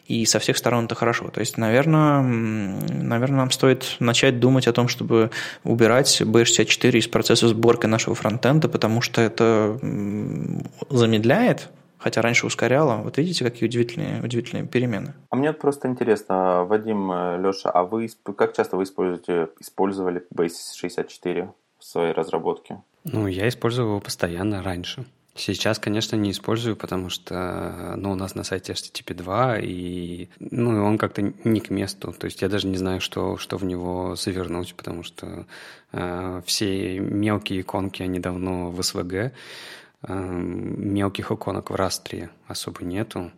и со всех сторон это хорошо. То есть, наверное, наверное, нам стоит начать думать о том, чтобы убирать B64 из процесса сборки нашего фронтенда, потому что это замедляет хотя раньше ускоряло. Вот видите, какие удивительные, удивительные перемены. А мне просто интересно, Вадим, э, Леша, а вы как часто вы используете, использовали Base 64 в своей разработке? Ну, я использую его постоянно раньше. Сейчас, конечно, не использую, потому что ну, у нас на сайте HTTP 2, и ну, он как-то не к месту. То есть я даже не знаю, что, что в него завернуть, потому что э, все мелкие иконки, они давно в SVG. Мелких иконок в растре особо нету.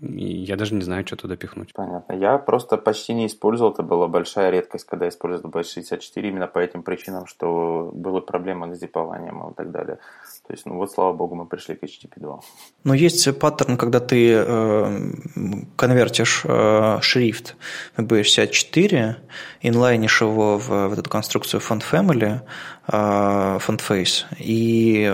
И я даже не знаю, что туда пихнуть. Понятно. Я просто почти не использовал. Это была большая редкость, когда я использовал B64 именно по этим причинам, что были проблемы с зипованием и так далее. То есть, ну вот, слава богу, мы пришли к HTTP 2. Но есть паттерн, когда ты э, конвертишь э, шрифт в B64, инлайнишь его в, в эту конструкцию font family, э, font face, и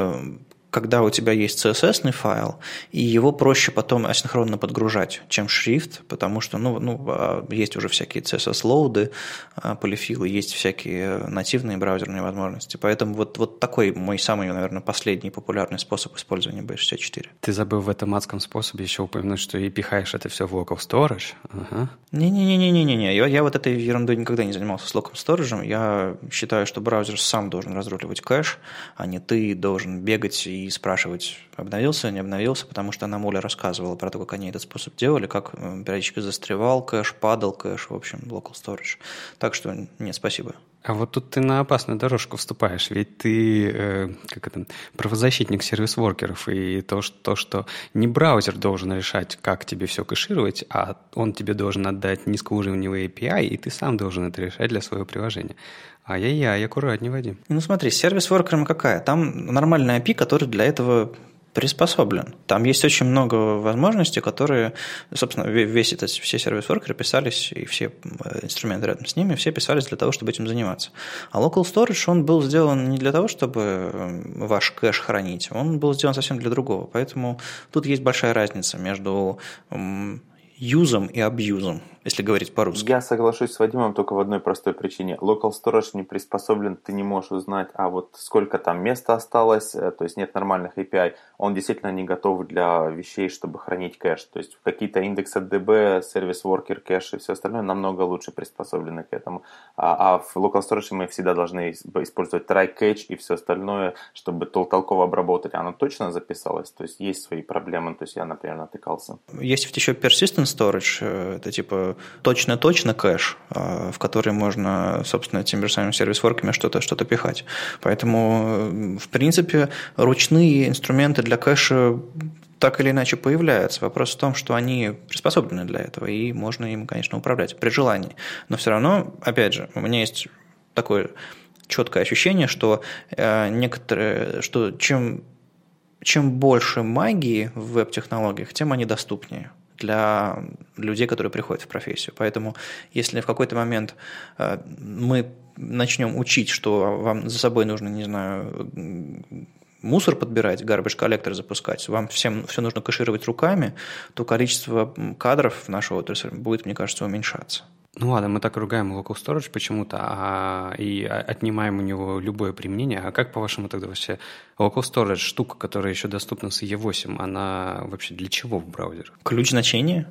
когда у тебя есть CSS файл, и его проще потом асинхронно подгружать, чем шрифт, потому что ну, ну, а, есть уже всякие CSS-лоуды, а, полифилы, есть всякие нативные браузерные возможности. Поэтому вот, вот такой мой самый, наверное, последний популярный способ использования B64. Ты забыл в этом адском способе еще упомянуть, что и пихаешь это все в local storage. Ага. Не-не-не-не-не-не. Я, я вот этой ерундой никогда не занимался с local storage. Я считаю, что браузер сам должен разруливать кэш, а не ты должен бегать и и спрашивать, обновился, не обновился, потому что она Моля рассказывала про то, как они этот способ делали, как периодически застревал кэш, падал кэш, в общем, local storage. Так что нет, спасибо. А вот тут ты на опасную дорожку вступаешь, ведь ты э, как это, правозащитник сервис-воркеров, и то что, то, что не браузер должен решать, как тебе все кэшировать, а он тебе должен отдать низкоуровневый API, и ты сам должен это решать для своего приложения. Ай-яй-яй, аккуратнее, Вадим. Ну смотри, сервис-воркером какая? Там нормальная API, который для этого приспособлен. Там есть очень много возможностей, которые, собственно, весь этот, все сервис-воркеры писались, и все э, инструменты рядом с ними, все писались для того, чтобы этим заниматься. А local storage, он был сделан не для того, чтобы э, ваш кэш хранить, он был сделан совсем для другого. Поэтому тут есть большая разница между юзом и абьюзом если говорить по-русски. Я соглашусь с Вадимом только в одной простой причине. Local storage не приспособлен, ты не можешь узнать, а вот сколько там места осталось, э, то есть нет нормальных API. Он действительно не готов для вещей, чтобы хранить кэш. То есть какие-то индексы DB, сервис worker кэш и все остальное намного лучше приспособлены к этому. А, а в local storage мы всегда должны использовать try catch и все остальное, чтобы толково обработать. Оно точно записалось, то есть есть свои проблемы. То есть я, например, натыкался. Есть вот еще persistent storage, э, это типа точно-точно кэш, а, в который можно, собственно, теми же самыми сервис-ворками что-то что пихать. Поэтому, в принципе, ручные инструменты для кэша так или иначе появляются. Вопрос в том, что они приспособлены для этого, и можно им, конечно, управлять при желании. Но все равно, опять же, у меня есть такое четкое ощущение, что э, некоторые, что чем, чем больше магии в веб-технологиях, тем они доступнее для людей, которые приходят в профессию. Поэтому если в какой-то момент э, мы начнем учить, что вам за собой нужно, не знаю, мусор подбирать, garbage коллектор запускать, вам всем все нужно кэшировать руками, то количество кадров в нашу отрасль будет, мне кажется, уменьшаться. Ну ладно, мы так ругаем local storage почему-то а, и отнимаем у него любое применение. А как, по-вашему, тогда вообще local storage, штука, которая еще доступна с E8, она вообще для чего в браузере? Ключ значения.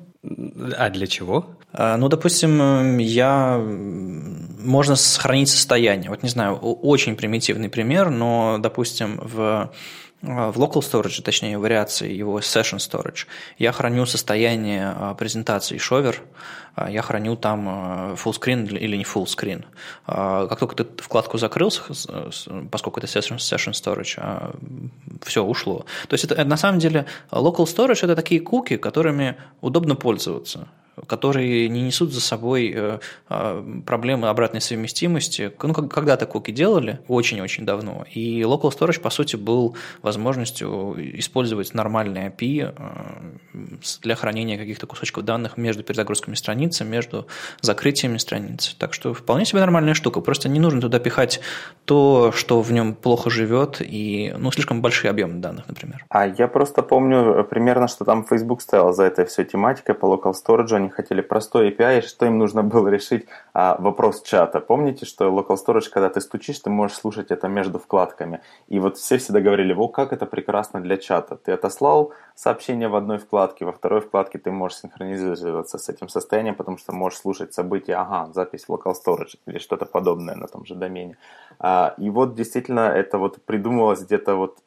А для чего? А, ну, допустим, я... Можно сохранить состояние. Вот не знаю, очень примитивный пример, но, допустим, в в local storage, точнее, вариации его session storage, я храню состояние а, презентации шовер, я храню там а, full screen или не full screen. Как только ты вкладку закрыл, поскольку это session, session storage, все ушло. То есть это на самом деле local storage это такие куки, которыми удобно пользоваться которые не несут за собой э, а, проблемы обратной совместимости. Ну, когда-то куки делали, очень-очень давно, и Local Storage, по сути, был возможностью использовать нормальные API э, для хранения каких-то кусочков данных между перезагрузками страницы, между закрытиями страниц. Так что вполне себе нормальная штука. Просто не нужно туда пихать то, что в нем плохо живет, и ну, слишком большие объемы данных, например. А я просто помню примерно, что там Facebook стоял за этой всей тематикой по Local Storage, они хотели простой API, что им нужно было решить а, вопрос чата. Помните, что Local Storage, когда ты стучишь, ты можешь слушать это между вкладками. И вот все всегда говорили, о, как это прекрасно для чата. Ты отослал сообщение в одной вкладке, во второй вкладке ты можешь синхронизироваться с этим состоянием, потому что можешь слушать события, ага, запись в Local Storage или что-то подобное на том же домене. А, и вот действительно это вот придумывалось где-то вот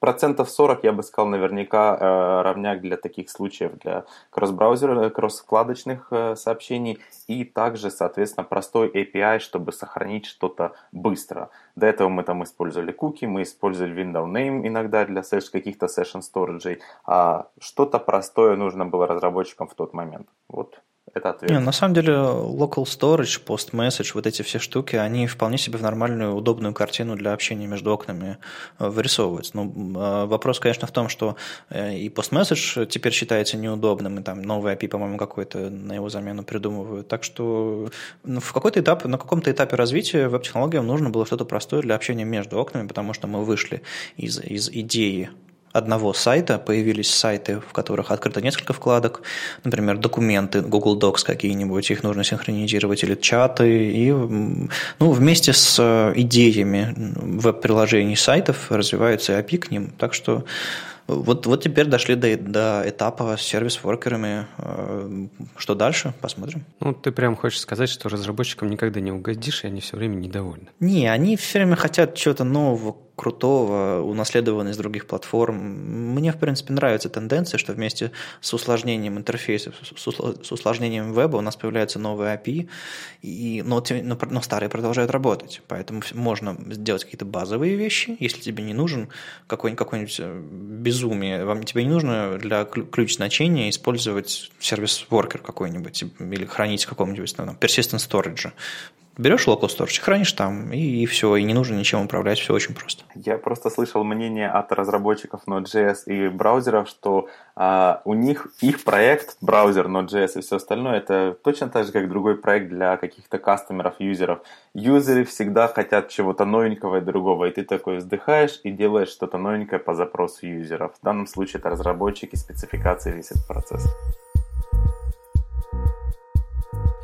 процентов 40, я бы сказал, наверняка э, равняк для таких случаев, для кросс-браузера, кросс-вкладочных э, сообщений и также, соответственно, простой API, чтобы сохранить что-то быстро. До этого мы там использовали куки, мы использовали window name иногда для каких-то session storage, а что-то простое нужно было разработчикам в тот момент. Вот это ответ. Не, на самом деле, local storage, post message, вот эти все штуки, они вполне себе в нормальную, удобную картину для общения между окнами э, вырисовываются. Но ну, а, вопрос, конечно, в том, что э, и post message теперь считается неудобным, и там новый API, по-моему, какой-то на его замену придумывают. Так что ну, в какой-то этап, на каком-то этапе развития веб-технологиям нужно было что-то простое для общения между окнами, потому что мы вышли из, из идеи одного сайта появились сайты, в которых открыто несколько вкладок, например, документы, Google Docs какие-нибудь, их нужно синхронизировать, или чаты, и ну, вместе с э, идеями веб-приложений сайтов развивается API к ним, так что вот, вот теперь дошли до, до этапа с сервис-воркерами. Э, что дальше? Посмотрим. Ну, ты прям хочешь сказать, что разработчикам никогда не угодишь, и они все время недовольны. Не, они все время хотят чего-то нового, крутого, унаследованный из других платформ. Мне, в принципе, нравится тенденция, что вместе с усложнением интерфейсов, с усложнением веба у нас появляются новые API, и, но, но, но старые продолжают работать. Поэтому можно сделать какие-то базовые вещи, если тебе не нужен какой-нибудь, какой-нибудь э, безумие, вам, тебе не нужно для ключ значения использовать сервис worker какой-нибудь или хранить в каком-нибудь там, persistent берешь local storage, хранишь там, и, и все, и не нужно ничем управлять, все очень просто. Я просто слышал мнение от разработчиков Node.js и браузеров, что а, у них их проект, браузер Node.js и все остальное, это точно так же, как другой проект для каких-то кастомеров, юзеров. Юзеры всегда хотят чего-то новенького и другого, и ты такой вздыхаешь и делаешь что-то новенькое по запросу юзеров. В данном случае это разработчики, спецификации, весь этот процесс.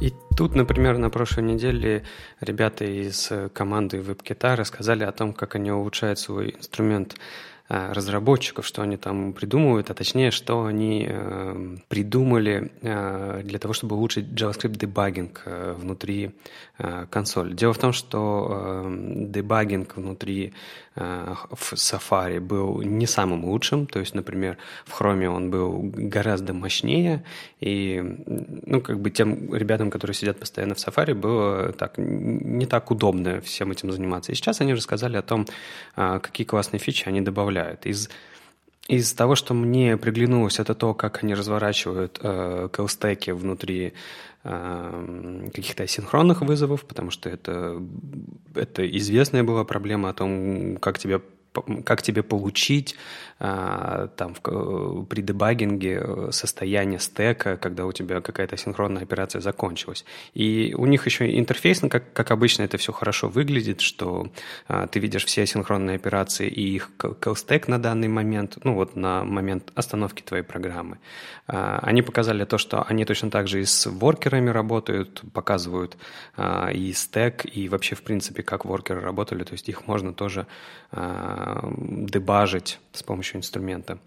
И тут, например, на прошлой неделе ребята из команды WebKit рассказали о том, как они улучшают свой инструмент Э, разработчиков, что они там придумывают, а точнее, что они э, придумали э, для того, чтобы улучшить JavaScript дебагинг внутри консоли. Дело в том, что дебагинг внутри в Safari был не самым лучшим, то есть, например, в Chrome он был гораздо мощнее, и, ну, как бы тем ребятам, которые сидят постоянно в Safari, было так, не так удобно всем этим заниматься. И сейчас они рассказали о том, какие классные фичи они добавляют. Из, из того, что мне приглянулось, это то, как они разворачивают э, колстеки внутри э, каких-то асинхронных вызовов, потому что это, это известная была проблема о том, как тебе как тебе получить а, там в, при дебагинге э, состояние стека, когда у тебя какая-то синхронная операция закончилась. И у них еще интерфейс, ну, как, как обычно это все хорошо выглядит, что а, ты видишь все синхронные операции и их call на данный момент, ну вот на момент остановки твоей программы. А, они показали то, что они точно так же и с воркерами работают, показывают и стек, и вообще в принципе как воркеры работали, то есть их можно тоже дебажить с помощью инструмента.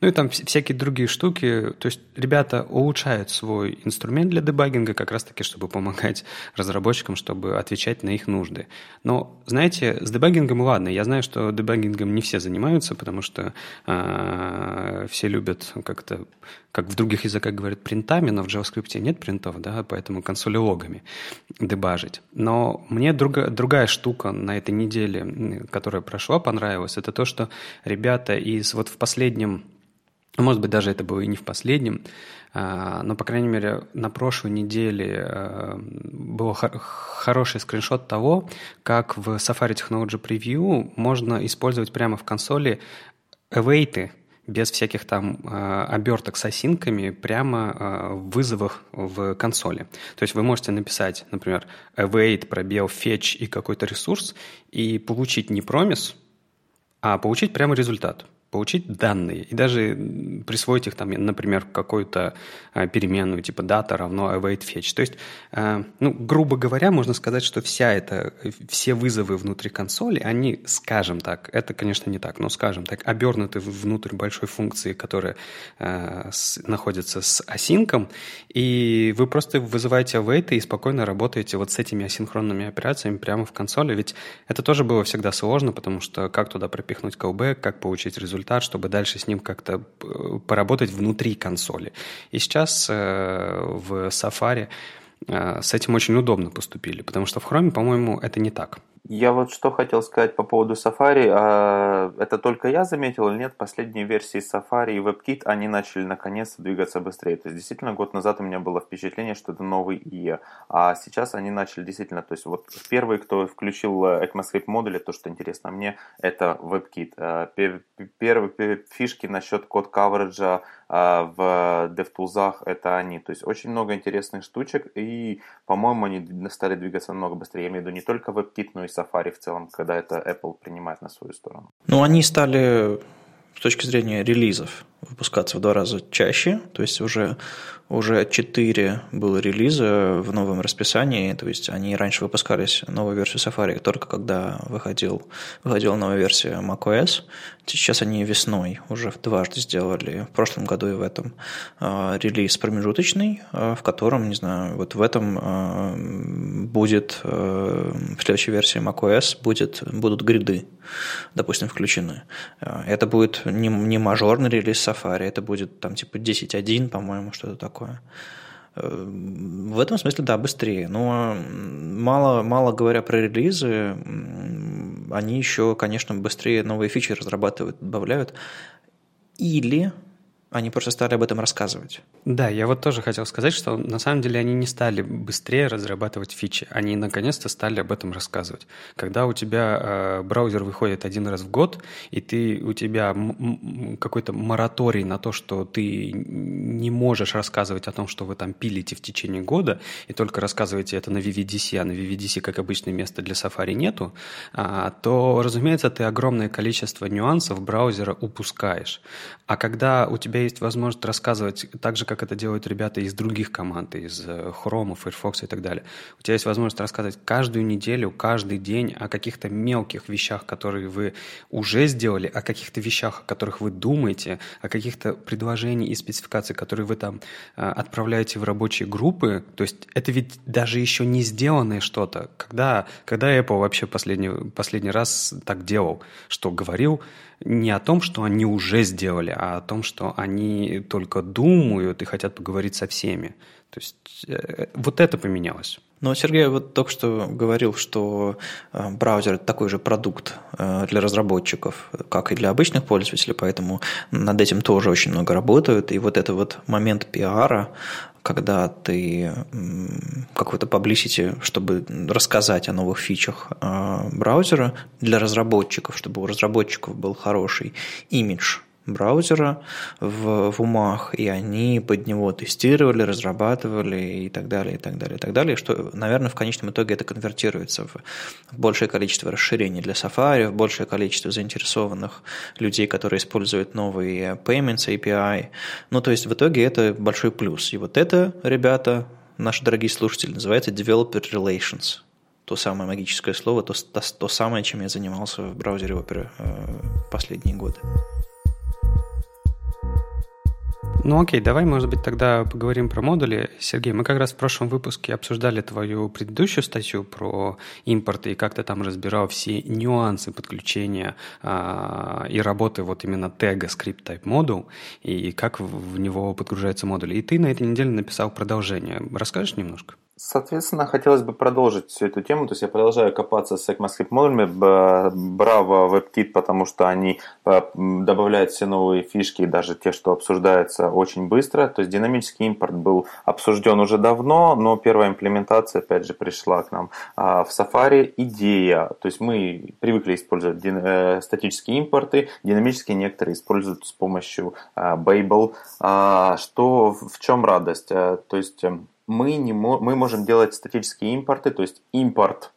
Ну и там всякие другие штуки. То есть ребята улучшают свой инструмент для дебагинга как раз-таки, чтобы помогать [laughs] разработчикам, чтобы отвечать на их нужды. Но, знаете, с дебагингом ладно. Я знаю, что дебагингом не все занимаются, потому что э, все любят как-то, как в других языках говорят, принтами, но в JavaScript нет принтов, да, поэтому консолилогами дебажить. Но мне друга, другая штука на этой неделе, которая прошла, понравилась, это то, что ребята из вот в последнем может быть, даже это было и не в последнем, а, но, по крайней мере, на прошлой неделе а, был хороший скриншот того, как в Safari Technology Preview можно использовать прямо в консоли await без всяких там э, оберток с осинками прямо э, в вызовах в консоли. То есть вы можете написать, например, await, пробел, fetch и какой-то ресурс и получить не промис, а получить прямо результат получить данные и даже присвоить их, там, например, какую-то а, переменную, типа data равно await fetch. То есть, а, ну, грубо говоря, можно сказать, что вся эта, все вызовы внутри консоли, они, скажем так, это, конечно, не так, но, скажем так, обернуты внутрь большой функции, которая а, находится с асинком, и вы просто вызываете await и спокойно работаете вот с этими асинхронными операциями прямо в консоли, ведь это тоже было всегда сложно, потому что как туда пропихнуть callback, как получить результат, результат, чтобы дальше с ним как-то э, поработать внутри консоли. И сейчас э, в Safari э, с этим очень удобно поступили, потому что в Chrome, по-моему, это не так. Я вот что хотел сказать по поводу Safari. А, это только я заметил или нет? Последние версии Safari и WebKit, они начали наконец-то двигаться быстрее. То есть, действительно, год назад у меня было впечатление, что это новый IE. А сейчас они начали действительно, то есть, вот первый, кто включил ECMAScript модули, то, что интересно мне, это WebKit. А, первые фишки насчет код кавериджа в DevTools это они. То есть, очень много интересных штучек, и, по-моему, они стали двигаться намного быстрее. Я имею в виду не только WebKit, но и Safari в целом, когда это Apple принимает на свою сторону? Ну, они стали с точки зрения релизов выпускаться в два раза чаще, то есть уже уже 4 было релиза в новом расписании, то есть они раньше выпускались, новую версию Safari, только когда выходил, выходила новая версия macOS. Сейчас они весной уже дважды сделали, в прошлом году и в этом, э, релиз промежуточный, э, в котором, не знаю, вот в этом э, будет, в следующей версии macOS будет, будут гриды, допустим, включены. Это будет не, не мажорный релиз Safari, это будет там типа 10.1, по-моему, что-то такое. В этом смысле, да, быстрее. Но мало, мало говоря про релизы, они еще, конечно, быстрее новые фичи разрабатывают, добавляют. Или они просто стали об этом рассказывать. Да, я вот тоже хотел сказать, что на самом деле они не стали быстрее разрабатывать фичи, они наконец-то стали об этом рассказывать. Когда у тебя э, браузер выходит один раз в год, и ты, у тебя какой-то мораторий на то, что ты не можешь рассказывать о том, что вы там пилите в течение года, и только рассказываете это на VVDC, а на VVDC, как обычное место для Safari нету, а, то, разумеется, ты огромное количество нюансов браузера упускаешь. А когда у тебя есть возможность рассказывать так же, как это делают ребята из других команд, из э, Chrome, Firefox и так далее. У тебя есть возможность рассказывать каждую неделю, каждый день о каких-то мелких вещах, которые вы уже сделали, о каких-то вещах, о которых вы думаете, о каких-то предложениях и спецификациях, которые вы там э, отправляете в рабочие группы. То есть это ведь даже еще не сделанное что-то. Когда, когда Apple вообще последний, последний раз так делал, что говорил, не о том, что они уже сделали, а о том, что они только думают и хотят поговорить со всеми. То есть э, вот это поменялось. Но Сергей вот только что говорил, что э, браузер – это такой же продукт э, для разработчиков, как и для обычных пользователей, поэтому над этим тоже очень много работают. И вот это вот момент пиара, когда ты какой-то publicity, чтобы рассказать о новых фичах э, браузера для разработчиков, чтобы у разработчиков был хороший имидж браузера в, в умах, и они под него тестировали, разрабатывали и так далее, и так далее, и так далее, что, наверное, в конечном итоге это конвертируется в, большее количество расширений для Safari, в большее количество заинтересованных людей, которые используют новые Payments API. Ну, то есть в итоге это большой плюс. И вот это, ребята, наши дорогие слушатели, называется Developer Relations то самое магическое слово, то, то, то самое, чем я занимался в браузере Opera э, последние годы. Ну окей, давай, может быть, тогда поговорим про модули. Сергей, мы как раз в прошлом выпуске обсуждали твою предыдущую статью про импорт и как ты там разбирал все нюансы подключения а, и работы вот именно тега script type module и как в, него подгружаются модули. И ты на этой неделе написал продолжение. Расскажешь немножко? Соответственно, хотелось бы продолжить всю эту тему. То есть я продолжаю копаться с ECMAScript модулями. Браво WebKit, потому что они э, добавляют все новые фишки, даже те, что обсуждаются очень быстро. То есть динамический импорт был обсужден уже давно, но первая имплементация, опять же, пришла к нам а, в Safari. Идея, то есть мы привыкли использовать э, статические импорты, динамические некоторые используют с помощью а, Babel. А, что, в чем радость? То есть эм, мы, не мы можем делать статические импорты, то есть импорт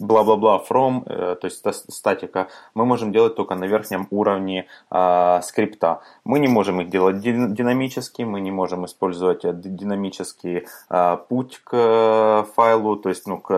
бла-бла-бла from, э, то есть статика, мы можем делать только на верхнем уровне э, скрипта. Мы не можем их делать динамически, мы не можем использовать э, динамический э, путь к э, файлу, то есть ну, к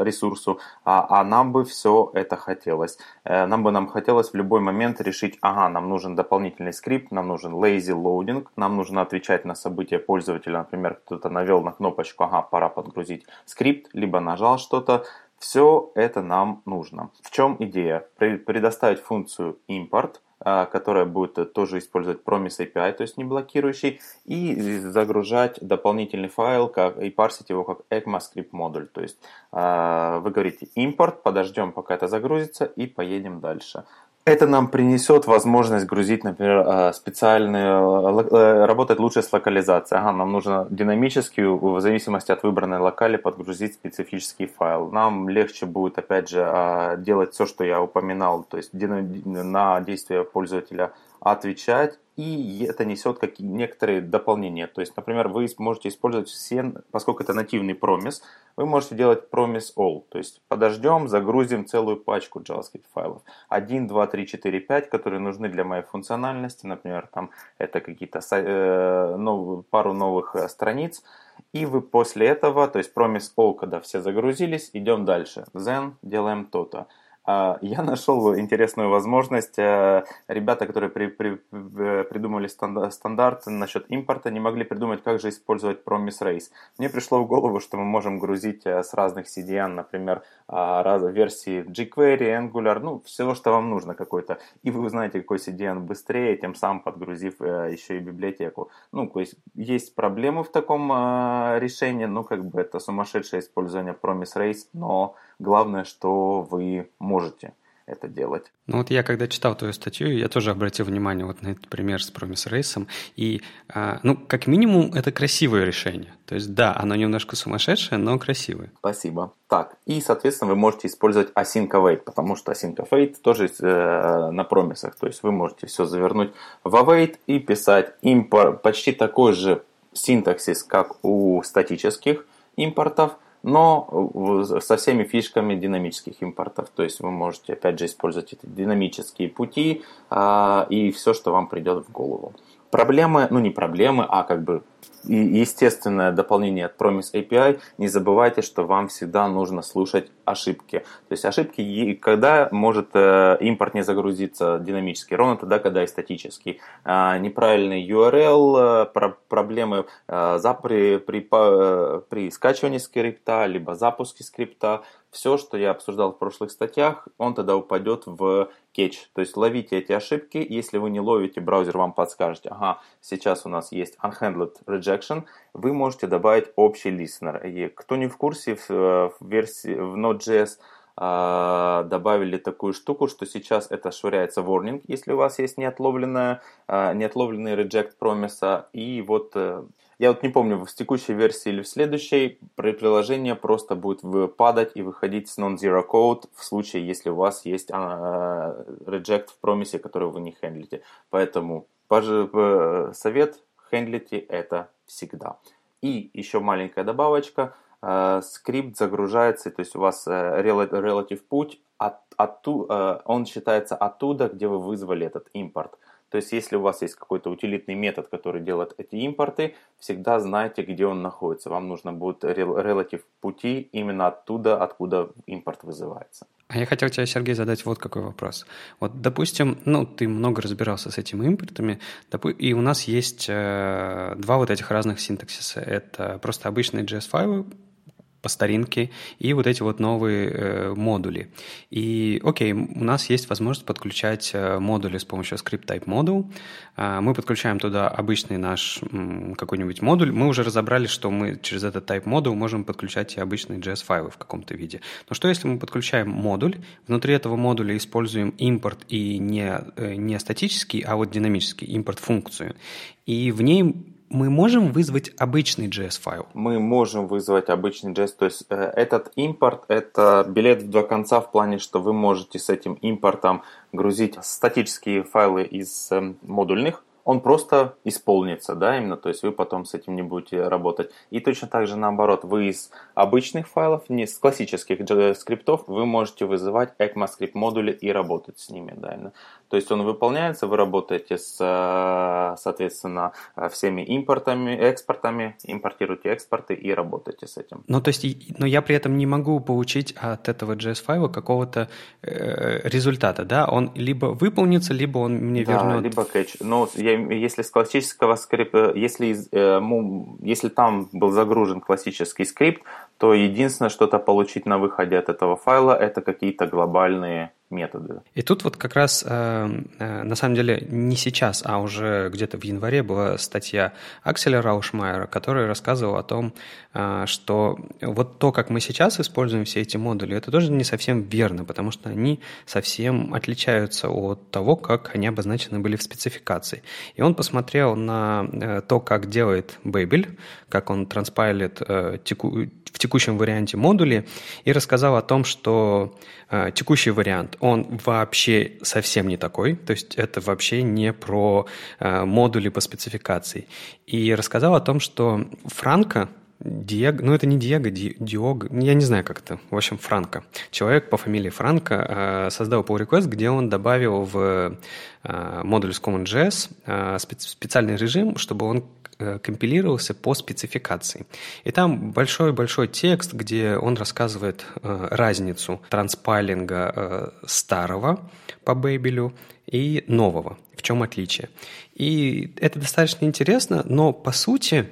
ресурсу, а, а нам бы все это хотелось. Нам бы нам хотелось в любой момент решить, ага, нам нужен дополнительный скрипт, нам нужен lazy loading, нам нужно отвечать на события пользователя, например, кто-то навел на кнопочку, ага, пора подгрузить скрипт, либо нажал что-то, все это нам нужно. В чем идея? Предоставить функцию import, а, которая будет тоже использовать Promise API, то есть не блокирующий, и загружать дополнительный файл как, и парсить его как ECMAScript модуль. То есть а, вы говорите import, подождем пока это загрузится и поедем дальше. Это нам принесет возможность грузить, например, э, специальные, э, работать лучше с локализацией. Ага, нам нужно динамически, в зависимости от выбранной локали, подгрузить специфический файл. Нам легче будет, опять же, э, делать все, что я упоминал, то есть на действия пользователя отвечать и это несет какие некоторые дополнения. То есть, например, вы можете использовать все, поскольку это нативный промис, вы можете делать promise all. То есть, подождем, загрузим целую пачку JavaScript файлов. 1, 2, 3, 4, 5, которые нужны для моей функциональности. Например, там это какие-то э, нов, пару новых э, страниц. И вы после этого, то есть promise all, когда все загрузились, идем дальше. Then делаем то-то. А, я [laughs] нашел интересную возможность. Э, ребята, которые при, при, э, придумали стандарт насчет импорта, не могли придумать, как же использовать Promise Race. Мне пришло в голову, что мы можем грузить э, с разных CDN, например, а, раз, версии jQuery, Angular, ну, всего, что вам нужно какой-то. И вы узнаете, какой CDN быстрее, тем самым подгрузив еще и библиотеку. Ну, то есть есть проблемы в таком решении, ну, как бы это сумасшедшее использование Promise Race, но главное, что вы можете это делать. Ну вот я когда читал твою статью, я тоже обратил внимание вот на этот пример с Promise Race, и, а, ну, как минимум, это красивое решение. То есть, да, оно немножко сумасшедшее, но красивое. Спасибо. Так, и, соответственно, вы можете использовать async await, потому что async await тоже э, на промисах. То есть, вы можете все завернуть в await и писать импорт, почти такой же синтаксис, как у статических импортов – но со всеми фишками динамических импортов. То есть вы можете, опять же, использовать эти динамические пути а, и все, что вам придет в голову. Проблемы, ну не проблемы, а как бы естественное дополнение от Promise API, не забывайте, что вам всегда нужно слушать ошибки. То есть ошибки, когда может э, импорт не загрузиться динамически, ровно тогда, когда и статический. А, неправильный URL, э, проблемы э, при, при, при скачивании скрипта, либо запуске скрипта, все, что я обсуждал в прошлых статьях, он тогда упадет в кетч. То есть ловите эти ошибки. Если вы не ловите, браузер вам подскажет, ага, сейчас у нас есть unhandled rejection, вы можете добавить общий listener. И кто не в курсе, в, в версии в Node.js а, добавили такую штуку, что сейчас это швыряется warning, если у вас есть неотловленная, а, неотловленный reject промиса. И вот э, я вот не помню, в текущей версии или в следующей, приложение просто будет падать и выходить с non-zero code в случае, если у вас есть uh, reject в промисе, который вы не хендлите. Поэтому совет, хендлите это всегда. И еще маленькая добавочка. Uh, скрипт загружается, то есть у вас uh, relative путь, от, отту, он считается оттуда, где вы вызвали этот импорт. То есть, если у вас есть какой-то утилитный метод, который делает эти импорты, всегда знайте, где он находится. Вам нужно будет relative пути именно оттуда, откуда импорт вызывается. А я хотел тебе, Сергей, задать вот какой вопрос. Вот, допустим, ну, ты много разбирался с этими импортами, и у нас есть э, два вот этих разных синтаксиса. Это просто обычные JS-файлы, по старинке, и вот эти вот новые э, модули. И, окей, у нас есть возможность подключать э, модули с помощью script type module. Э, мы подключаем туда обычный наш м, какой-нибудь модуль. Мы уже разобрали, что мы через этот type module можем подключать и обычные JS-файлы в каком-то виде. Но что если мы подключаем модуль, внутри этого модуля используем импорт и не, э, не статический, а вот динамический импорт-функцию, и в ней мы можем вызвать обычный JS-файл? Мы можем вызвать обычный JS. То есть э, этот импорт – это билет в два конца в плане, что вы можете с этим импортом грузить статические файлы из э, модульных, он просто исполнится, да, именно, то есть вы потом с этим не будете работать. И точно так же наоборот, вы из обычных файлов, не с классических скриптов, вы можете вызывать ECMAScript модули и работать с ними, да, именно. То есть он выполняется, вы работаете с, соответственно, всеми импортами, экспортами, импортируете экспорты и работаете с этим. Ну, то есть, но я при этом не могу получить от этого JS-файла какого-то э, результата, да? Он либо выполнится, либо он мне да, вернет... либо кэч. Но я, если с классического скрипта, если, э, если там был загружен классический скрипт, то единственное, что-то получить на выходе от этого файла, это какие-то глобальные методы. И тут вот как раз, э, э, на самом деле, не сейчас, а уже где-то в январе была статья Акселя Раушмайера, который рассказывал о том, э, что вот то, как мы сейчас используем все эти модули, это тоже не совсем верно, потому что они совсем отличаются от того, как они обозначены были в спецификации. И он посмотрел на то, как делает Babel, как он транспайлит в текущем варианте модулей и рассказал о том, что э, текущий вариант, он вообще совсем не такой, то есть это вообще не про э, модули по спецификации. И рассказал о том, что Франко, Диего, ну это не Диего, Ди, Диог, я не знаю как это, в общем, Франко. Человек по фамилии Франко э, создал pull request, где он добавил в э, модуль с CommonJS э, специальный режим, чтобы он э, компилировался по спецификации. И там большой-большой текст, где он рассказывает э, разницу транспайлинга э, старого по Бейбелю и нового, в чем отличие. И это достаточно интересно, но по сути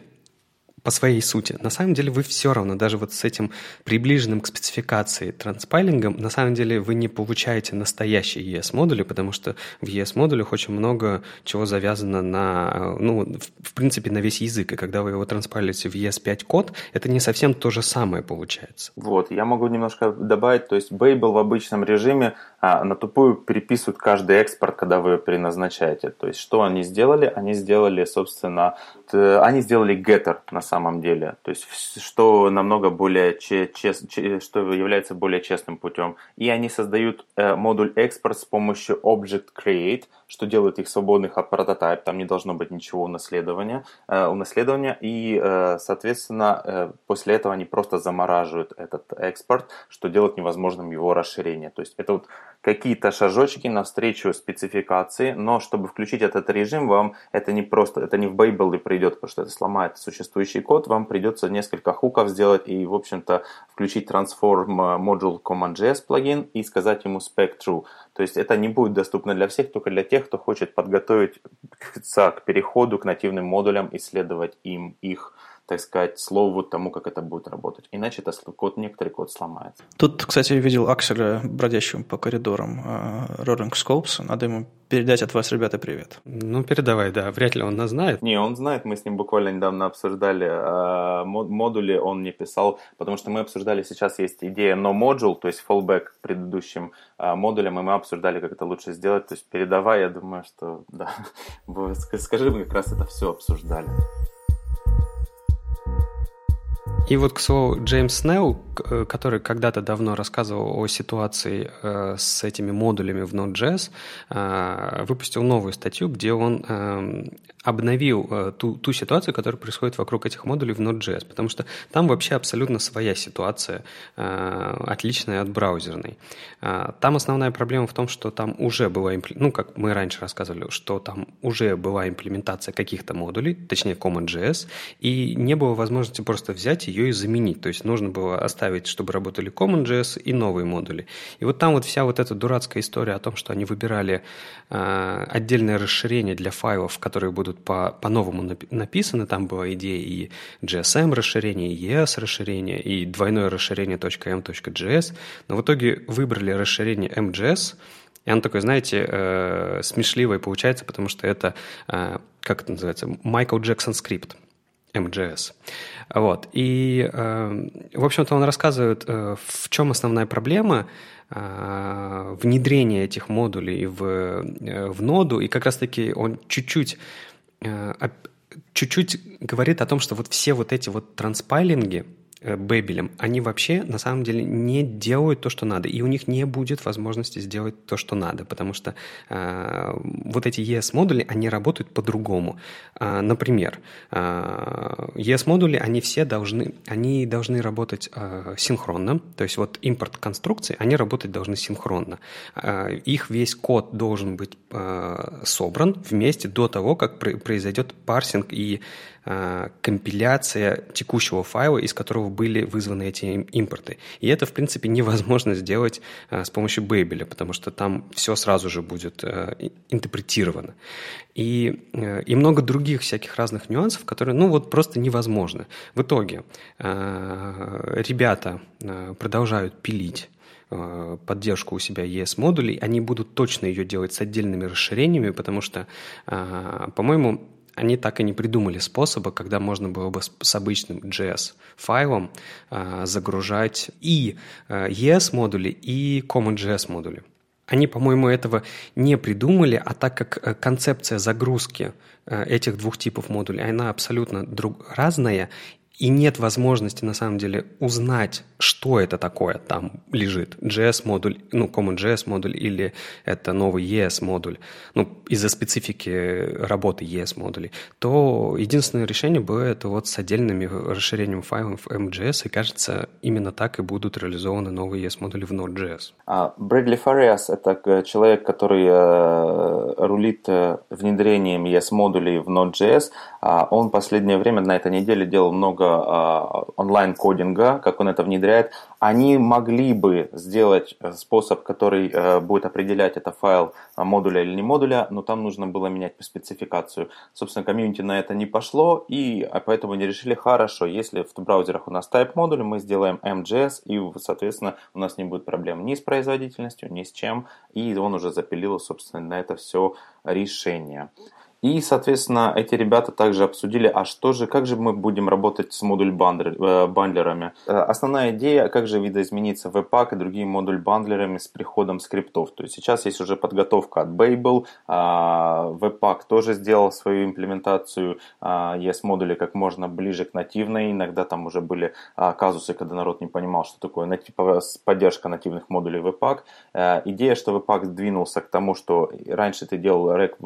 по своей сути. На самом деле вы все равно, даже вот с этим приближенным к спецификации транспайлингом, на самом деле вы не получаете настоящие ES-модули, потому что в ES-модулях очень много чего завязано на, ну, в, в принципе, на весь язык. И когда вы его транспайлите в ES5 код, это не совсем то же самое получается. Вот, я могу немножко добавить, то есть Babel в обычном режиме а, на тупую переписывают каждый экспорт, когда вы предназначаете. То есть что они сделали? Они сделали, собственно, они сделали getter на самом деле, то есть что намного более чест, что является более честным путем. И они создают э, модуль экспорт с помощью Object Create, что делает их свободных от прототип, там не должно быть ничего унаследования, э, унаследования и, э, соответственно, после этого они просто замораживают этот экспорт, что делает невозможным его расширение. То есть это вот какие-то шажочки навстречу спецификации, но чтобы включить этот режим, вам это не просто, это не в Babel придет, потому что это сломает существующий код, вам придется несколько хуков сделать и, в общем-то, включить Transform Module CommonJS плагин и сказать ему spec true. То есть это не будет доступно для всех, только для тех, кто хочет подготовиться к переходу к нативным модулям, исследовать им их так сказать, слову тому, как это будет работать. Иначе это код, некоторый код сломается. Тут, кстати, я видел Акселя, бродящим по коридорам uh, Roaring Scopes. Надо ему передать от вас, ребята, привет. Ну, передавай, да. Вряд ли он нас знает. Не, он знает. Мы с ним буквально недавно обсуждали э, модули, он не писал, потому что мы обсуждали, сейчас есть идея no module, то есть fallback к предыдущим э, модулям, и мы обсуждали, как это лучше сделать. То есть передавай, я думаю, что, да, [laughs] скажи, мы как раз это все обсуждали. thank you И вот, к слову, Джеймс Снелл, э, который когда-то давно рассказывал о ситуации э, с этими модулями в Node.js, э, выпустил новую статью, где он эм, обновил ту, ту ситуацию, которая происходит вокруг этих модулей в Node.js, потому что там вообще абсолютно своя ситуация, отличная от браузерной. Там основная проблема в том, что там уже была, ну, как мы раньше рассказывали, что там уже была имплементация каких-то модулей, точнее CommonJS, и не было возможности просто взять ее и заменить. То есть нужно было оставить, чтобы работали CommonJS и новые модули. И вот там вот вся вот эта дурацкая история о том, что они выбирали э, отдельное расширение для файлов, которые будут по, по-новому написаны. Там была идея и GSM расширение, и ES расширение, и двойное расширение .m.js. Но в итоге выбрали расширение MJS, и оно такое, знаете, э, смешливое получается, потому что это, э, как это называется, Майкл Джексон скрипт. MJS. Вот. И, э, в общем-то, он рассказывает, э, в чем основная проблема э, внедрения этих модулей в, в ноду, и как раз-таки он чуть-чуть чуть-чуть говорит о том, что вот все вот эти вот транспайлинги, Бэбелем, они вообще на самом деле не делают то, что надо, и у них не будет возможности сделать то, что надо, потому что э, вот эти ES-модули, они работают по-другому. Э, например, э, ES-модули, они все должны, они должны работать э, синхронно, то есть вот импорт конструкции, они работать должны синхронно. Э, их весь код должен быть э, собран вместе до того, как произойдет парсинг и Э, компиляция текущего файла, из которого были вызваны эти импорты. И это, в принципе, невозможно сделать э, с помощью Babel, потому что там все сразу же будет э, интерпретировано. И, и много других всяких разных нюансов, которые, ну, вот просто невозможно. В итоге ребята продолжают пилить поддержку у себя ES-модулей, они будут точно ее делать с отдельными расширениями, потому что, по-моему, они так и не придумали способа, когда можно было бы с обычным JS-файлом э, загружать и э, ES-модули, и CommonJS-модули. Они, по-моему, этого не придумали, а так как э, концепция загрузки э, этих двух типов модулей, она абсолютно друг, разная, и нет возможности, на самом деле, узнать, что это такое там лежит. JS-модуль, ну, Common JS-модуль или это новый ES-модуль, ну, из-за специфики работы ES-модулей, то единственное решение будет вот с отдельными расширением файлов MJS, и кажется, именно так и будут реализованы новые ES-модули в Node.js. А Брэдли Фариас — это человек, который э, рулит э, внедрением ES-модулей в Node.js. А он последнее время на этой неделе делал много онлайн-кодинга, как он это внедряет, они могли бы сделать э, способ, который э, будет определять, это файл а, модуля или не модуля, но там нужно было менять спецификацию. Собственно, комьюнити на это не пошло, и а, поэтому они решили, хорошо, если в браузерах у нас type модуль, мы сделаем MJS, и, соответственно, у нас не будет проблем ни с производительностью, ни с чем, и он уже запилил, собственно, на это все решение. И, соответственно, эти ребята также обсудили, а что же, как же мы будем работать с модуль-бандлерами. Э, э, основная идея, как же видоизмениться Webpack и другие модуль-бандлерами с приходом скриптов. То есть сейчас есть уже подготовка от Babel, а, Webpack тоже сделал свою имплементацию ES-модуля как можно ближе к нативной. Иногда там уже были а, казусы, когда народ не понимал, что такое поддержка нативных модулей Webpack. Э, идея, что Webpack двинулся к тому, что раньше ты делал рек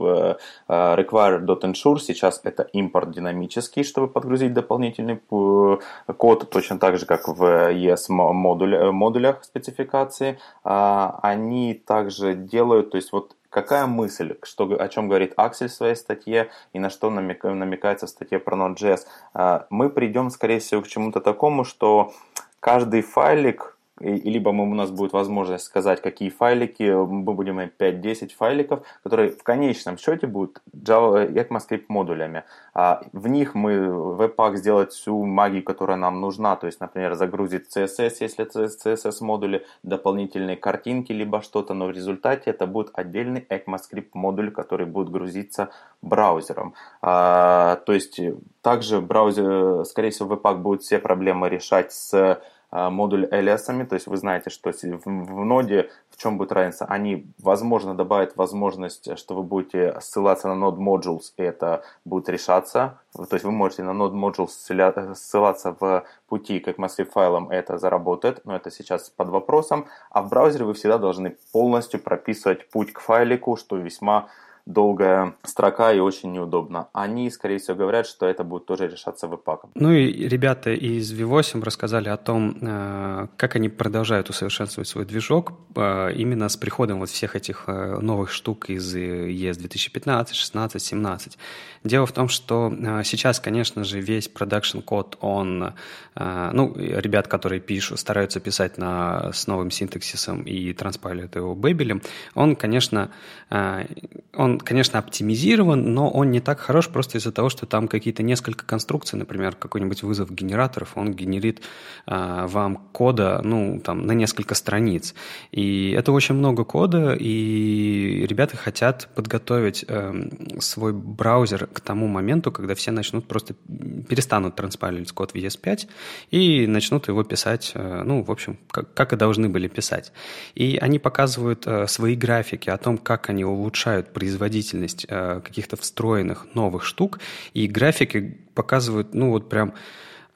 require.ensure, сейчас это импорт динамический, чтобы подгрузить дополнительный э, код, точно так же, как в ES модуль, э, модулях спецификации. А, они также делают, то есть вот какая мысль, что, о чем говорит Аксель в своей статье и на что намекается в статье про Node.js. А, мы придем, скорее всего, к чему-то такому, что каждый файлик и, либо мы, у нас будет возможность сказать, какие файлики, мы будем иметь 5-10 файликов, которые в конечном счете будут Java ECMAScript модулями. А в них мы Webpack сделать всю магию, которая нам нужна, то есть, например, загрузить CSS, если CSS модули, дополнительные картинки, либо что-то, но в результате это будет отдельный ECMAScript модуль, который будет грузиться браузером. А, то есть, также браузер, скорее всего, Webpack будет все проблемы решать с модуль alias, то есть вы знаете, что в, ноде в чем будет разница? Они, возможно, добавят возможность, что вы будете ссылаться на node modules, и это будет решаться. То есть вы можете на node modules ссылаться в пути как massive файлом, это заработает, но это сейчас под вопросом. А в браузере вы всегда должны полностью прописывать путь к файлику, что весьма долгая строка и очень неудобно. Они, скорее всего, говорят, что это будет тоже решаться веб-паком. Ну и ребята из V8 рассказали о том, э, как они продолжают усовершенствовать свой движок э, именно с приходом вот всех этих э, новых штук из ES 2015, 16, 17. Дело в том, что сейчас, конечно же, весь продакшн код, он, ну, ребят, которые пишут, стараются писать на, с новым синтаксисом и транспайлят его бэбелем, он, конечно, он он, конечно, оптимизирован, но он не так хорош просто из-за того, что там какие-то несколько конструкций, например, какой-нибудь вызов генераторов, он генерит э, вам кода, ну, там, на несколько страниц. И это очень много кода, и ребята хотят подготовить э, свой браузер к тому моменту, когда все начнут просто перестанут транспайлить код в ES5 и начнут его писать, э, ну, в общем, как, как и должны были писать. И они показывают э, свои графики о том, как они улучшают производительность производительность э, каких-то встроенных новых штук, и графики показывают, ну вот прям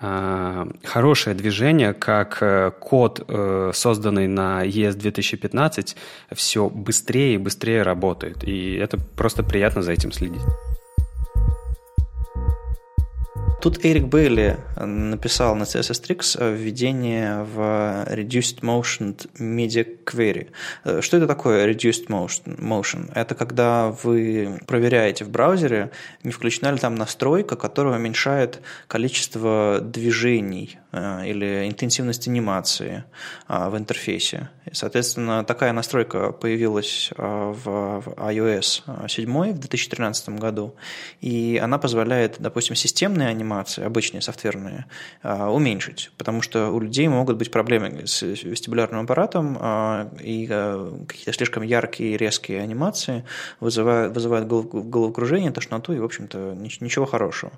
э, хорошее движение, как э, код, созданный на ES 2015, все быстрее и быстрее работает. И это просто приятно за этим следить. Тут Эрик Бейли написал на CSS Tricks введение в Reduced Motion Media Query. Что это такое Reduced Motion? Это когда вы проверяете в браузере, не включена ли там настройка, которая уменьшает количество движений э, или интенсивность анимации э, в интерфейсе. И, соответственно, такая настройка появилась э, в iOS 7 в 2013 году, и она позволяет, допустим, системные анимации обычные софтверные, уменьшить, потому что у людей могут быть проблемы с вестибулярным аппаратом, и какие-то слишком яркие, резкие анимации вызывают, вызывают головокружение, тошноту и, в общем-то, ничего хорошего.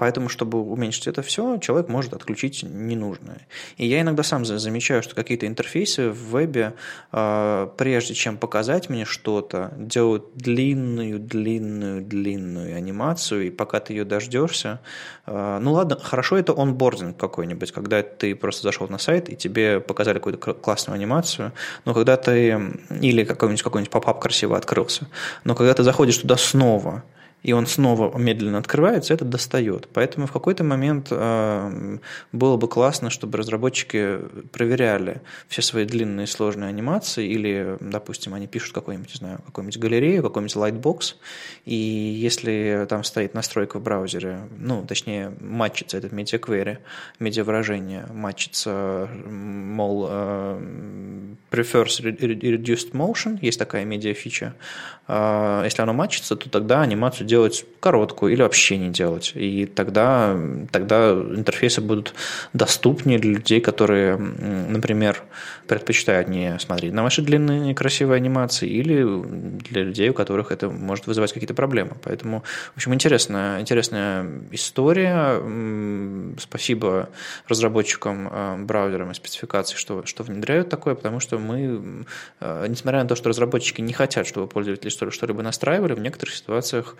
Поэтому, чтобы уменьшить это все, человек может отключить ненужное. И я иногда сам замечаю, что какие-то интерфейсы в вебе, прежде чем показать мне что-то, делают длинную, длинную, длинную анимацию, и пока ты ее дождешься, ну ладно, хорошо это онбординг какой-нибудь, когда ты просто зашел на сайт и тебе показали какую-то классную анимацию, но когда ты, или какой-нибудь какой-нибудь поп-ап красиво открылся, но когда ты заходишь туда снова, и он снова медленно открывается, это достает. Поэтому в какой-то момент э, было бы классно, чтобы разработчики проверяли все свои длинные сложные анимации, или, допустим, они пишут какую-нибудь, не знаю, какую-нибудь галерею, какой-нибудь lightbox, и если там стоит настройка в браузере, ну, точнее, матчится этот медиаквери, медиавыражение, матчится, мол, э, prefers reduced motion, есть такая медиафича, э, если оно матчится, то тогда анимацию делать короткую или вообще не делать. И тогда, тогда интерфейсы будут доступнее для людей, которые, например, предпочитают не смотреть на ваши длинные красивые анимации, или для людей, у которых это может вызывать какие-то проблемы. Поэтому, в общем, интересная, интересная история. Спасибо разработчикам э, браузерам и спецификаций, что, что внедряют такое, потому что мы, э, несмотря на то, что разработчики не хотят, чтобы пользователи что-либо настраивали, в некоторых ситуациях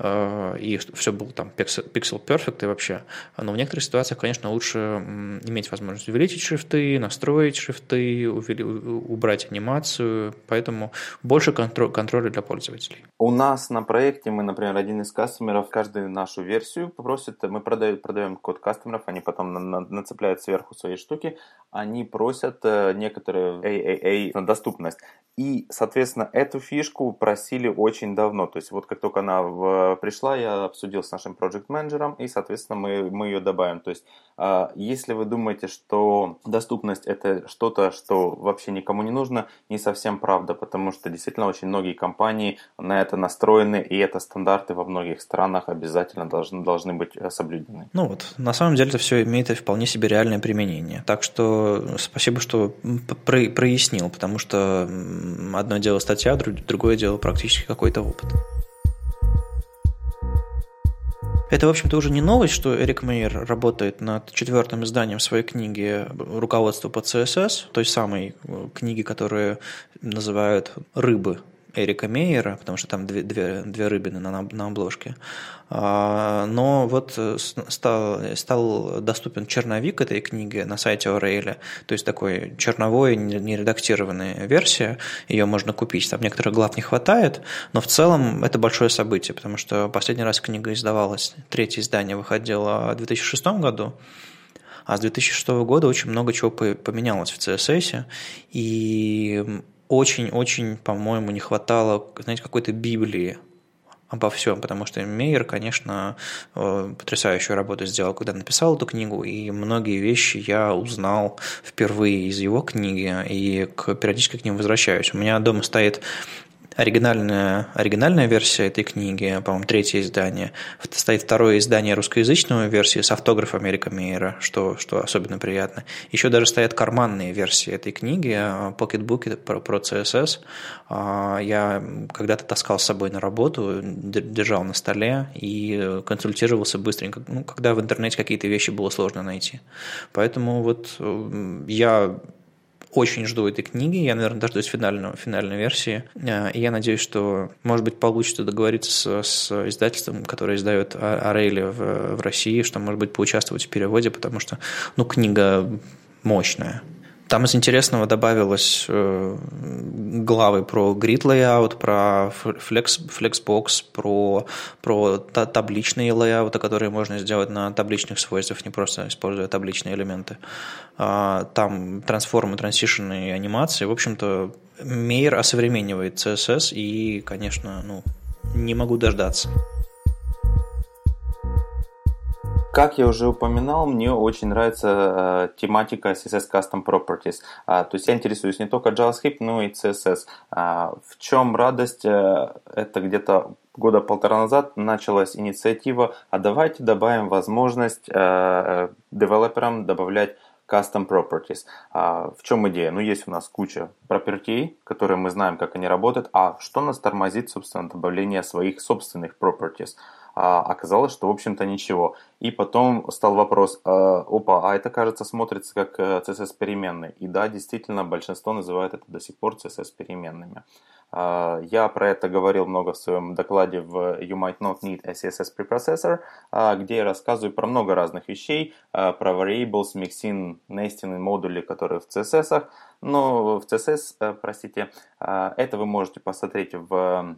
и все было там pixel perfect и вообще. Но в некоторых ситуациях, конечно, лучше иметь возможность увеличить шрифты, настроить шрифты, убрать анимацию, поэтому больше контроля для пользователей. У нас на проекте мы, например, один из кастомеров каждую нашу версию попросит, мы продаем, продаем код кастомеров, они потом на, на, нацепляют сверху свои штуки, они просят э, некоторые AAA на доступность. И, соответственно, эту фишку просили очень давно. То есть вот как только она в, пришла, я обсудил с нашим проект менеджером и, соответственно, мы, мы ее добавим. То есть а, если вы думаете, что доступность это что-то, что вообще никому не нужно, не совсем правда, потому что действительно очень многие компании на это настроены, и это стандарты во многих странах обязательно должны, должны быть э, соблюдены. Ну вот, на самом деле это все имеет вполне себе реальное применение. Так что спасибо, что про прояснил, потому что одно дело статья, другое дело практически какой-то опыт. Это, в общем-то, уже не новость, что Эрик Мейер работает над четвертым изданием своей книги «Руководство по CSS», той самой э, книги, которую называют «Рыбы Эрика Мейера, потому что там две, две, две рыбины на, на обложке. А, но вот э, стал, стал доступен черновик этой книги на сайте Орейля, то есть такой черновой, нередактированная версия, ее можно купить. Там некоторых глав не хватает, но в целом это большое событие, потому что последний раз книга издавалась, третье издание выходило в 2006 году, а с 2006 года очень много чего поменялось в CSS, и очень-очень, по-моему, не хватало, знаете, какой-то Библии обо всем, потому что Мейер, конечно, э, потрясающую работу сделал, когда написал эту книгу, и многие вещи я узнал впервые из его книги, и периодически к ним возвращаюсь. У меня дома стоит оригинальная, оригинальная версия этой книги, по-моему, третье издание. Стоит второе издание русскоязычной версии с автографом Эрика Мейера, что, что особенно приятно. Еще даже стоят карманные версии этой книги, покетбуки про, про CSS. А, я когда-то таскал с собой на работу, держал на столе и консультировался быстренько, ну, когда в интернете какие-то вещи было сложно найти. Поэтому вот я очень жду этой книги. Я, наверное, дождусь финального, финальной версии. Э, и я надеюсь, что, может быть, получится договориться с, с издательством, которое издает Орейли в, в России, что, может быть, поучаствовать в переводе, потому что, ну, книга мощная. Там из интересного добавилось э, главы про grid layout, про flex, flexbox, про, про табличные лейауты, которые можно сделать на табличных свойствах, не просто используя табличные элементы. А, там трансформы, трансишены анимации. В общем-то, Мейер осовременивает CSS и, конечно, ну, не могу дождаться. Как я уже упоминал, мне очень нравится э, тематика CSS Custom Properties. А, то есть я интересуюсь не только JavaScript, но и CSS. А, в чем радость? Э, это где-то года полтора назад началась инициатива, а давайте добавим возможность э, э девелоперам добавлять custom properties. А, в чем идея? Ну, есть у нас куча property, которые мы знаем, как они работают, а что нас тормозит, собственно, добавление своих собственных properties? А оказалось, что, в общем-то, ничего. И потом стал вопрос, э, опа, а это, кажется, смотрится как CSS переменный. И да, действительно, большинство называют это до сих пор CSS переменными. А, я про это говорил много в своем докладе в You Might Not Need a CSS Preprocessor, а, где я рассказываю про много разных вещей, а, про variables, mixin, nesting и модули, которые в CSS. Но в CSS, э, простите, это вы можете посмотреть в,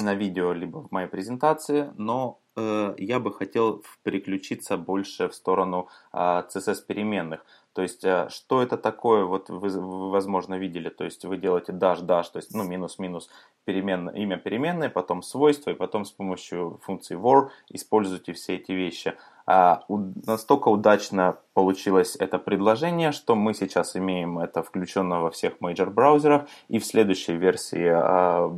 на видео либо в моей презентации, но э, я бы хотел переключиться больше в сторону CSS переменных. То есть, э, что это такое, вот вы, вы, возможно, видели, то есть вы делаете dash, dash, то есть, ну, минус-минус, перемен, имя переменной, потом свойства, и потом с помощью функции war используйте все эти вещи. А, у, настолько удачно получилось это предложение, что мы сейчас имеем это включено во всех major браузерах, и в следующей версии а,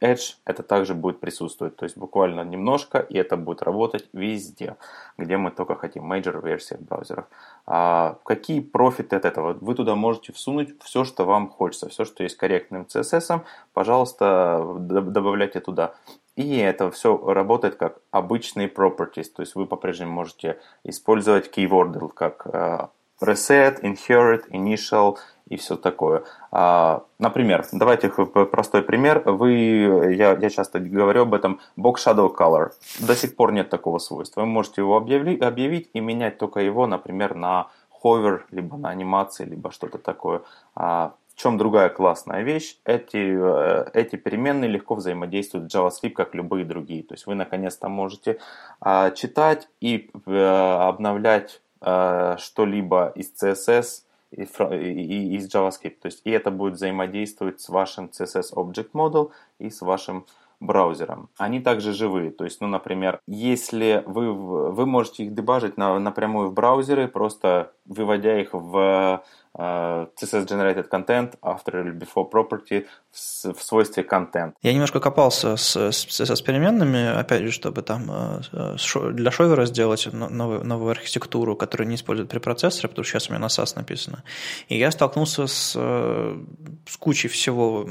Edge это также будет присутствовать. То есть буквально немножко, и это будет работать везде, где мы только хотим, major версиях браузеров. А, какие профиты от этого? Вы туда можете всунуть все, что вам хочется, все, что есть корректным CSS, пожалуйста, добавляйте туда. И это все работает как обычные properties, то есть вы по-прежнему можете использовать keyword как uh, reset, inherit, initial и все такое. Uh, например, давайте простой пример. Вы, я, я часто говорю об этом, box shadow color. До сих пор нет такого свойства. Вы можете его объявить, объявить и менять только его, например, на hover, либо на анимации, либо что-то такое. Uh, чем другая классная вещь? Эти, э, эти переменные легко взаимодействуют с JavaScript, как любые другие. То есть вы наконец-то можете а, читать и а, обновлять а, что-либо из CSS и, и, из JavaScript. То есть и это будет взаимодействовать с вашим CSS Object Model и с вашим браузером. Они также живые. То есть, ну, например, если вы, вы можете их дебажить на, напрямую в браузере, просто выводя их в CSS Generated Content, After или Before Property в, в свойстве Content. Я немножко копался с, с CSS переменными, опять же, чтобы там э, для шовера сделать новую, новую архитектуру, которая не использует препроцессоры, потому что сейчас у меня на SAS написано. И я столкнулся с, э, с кучей всего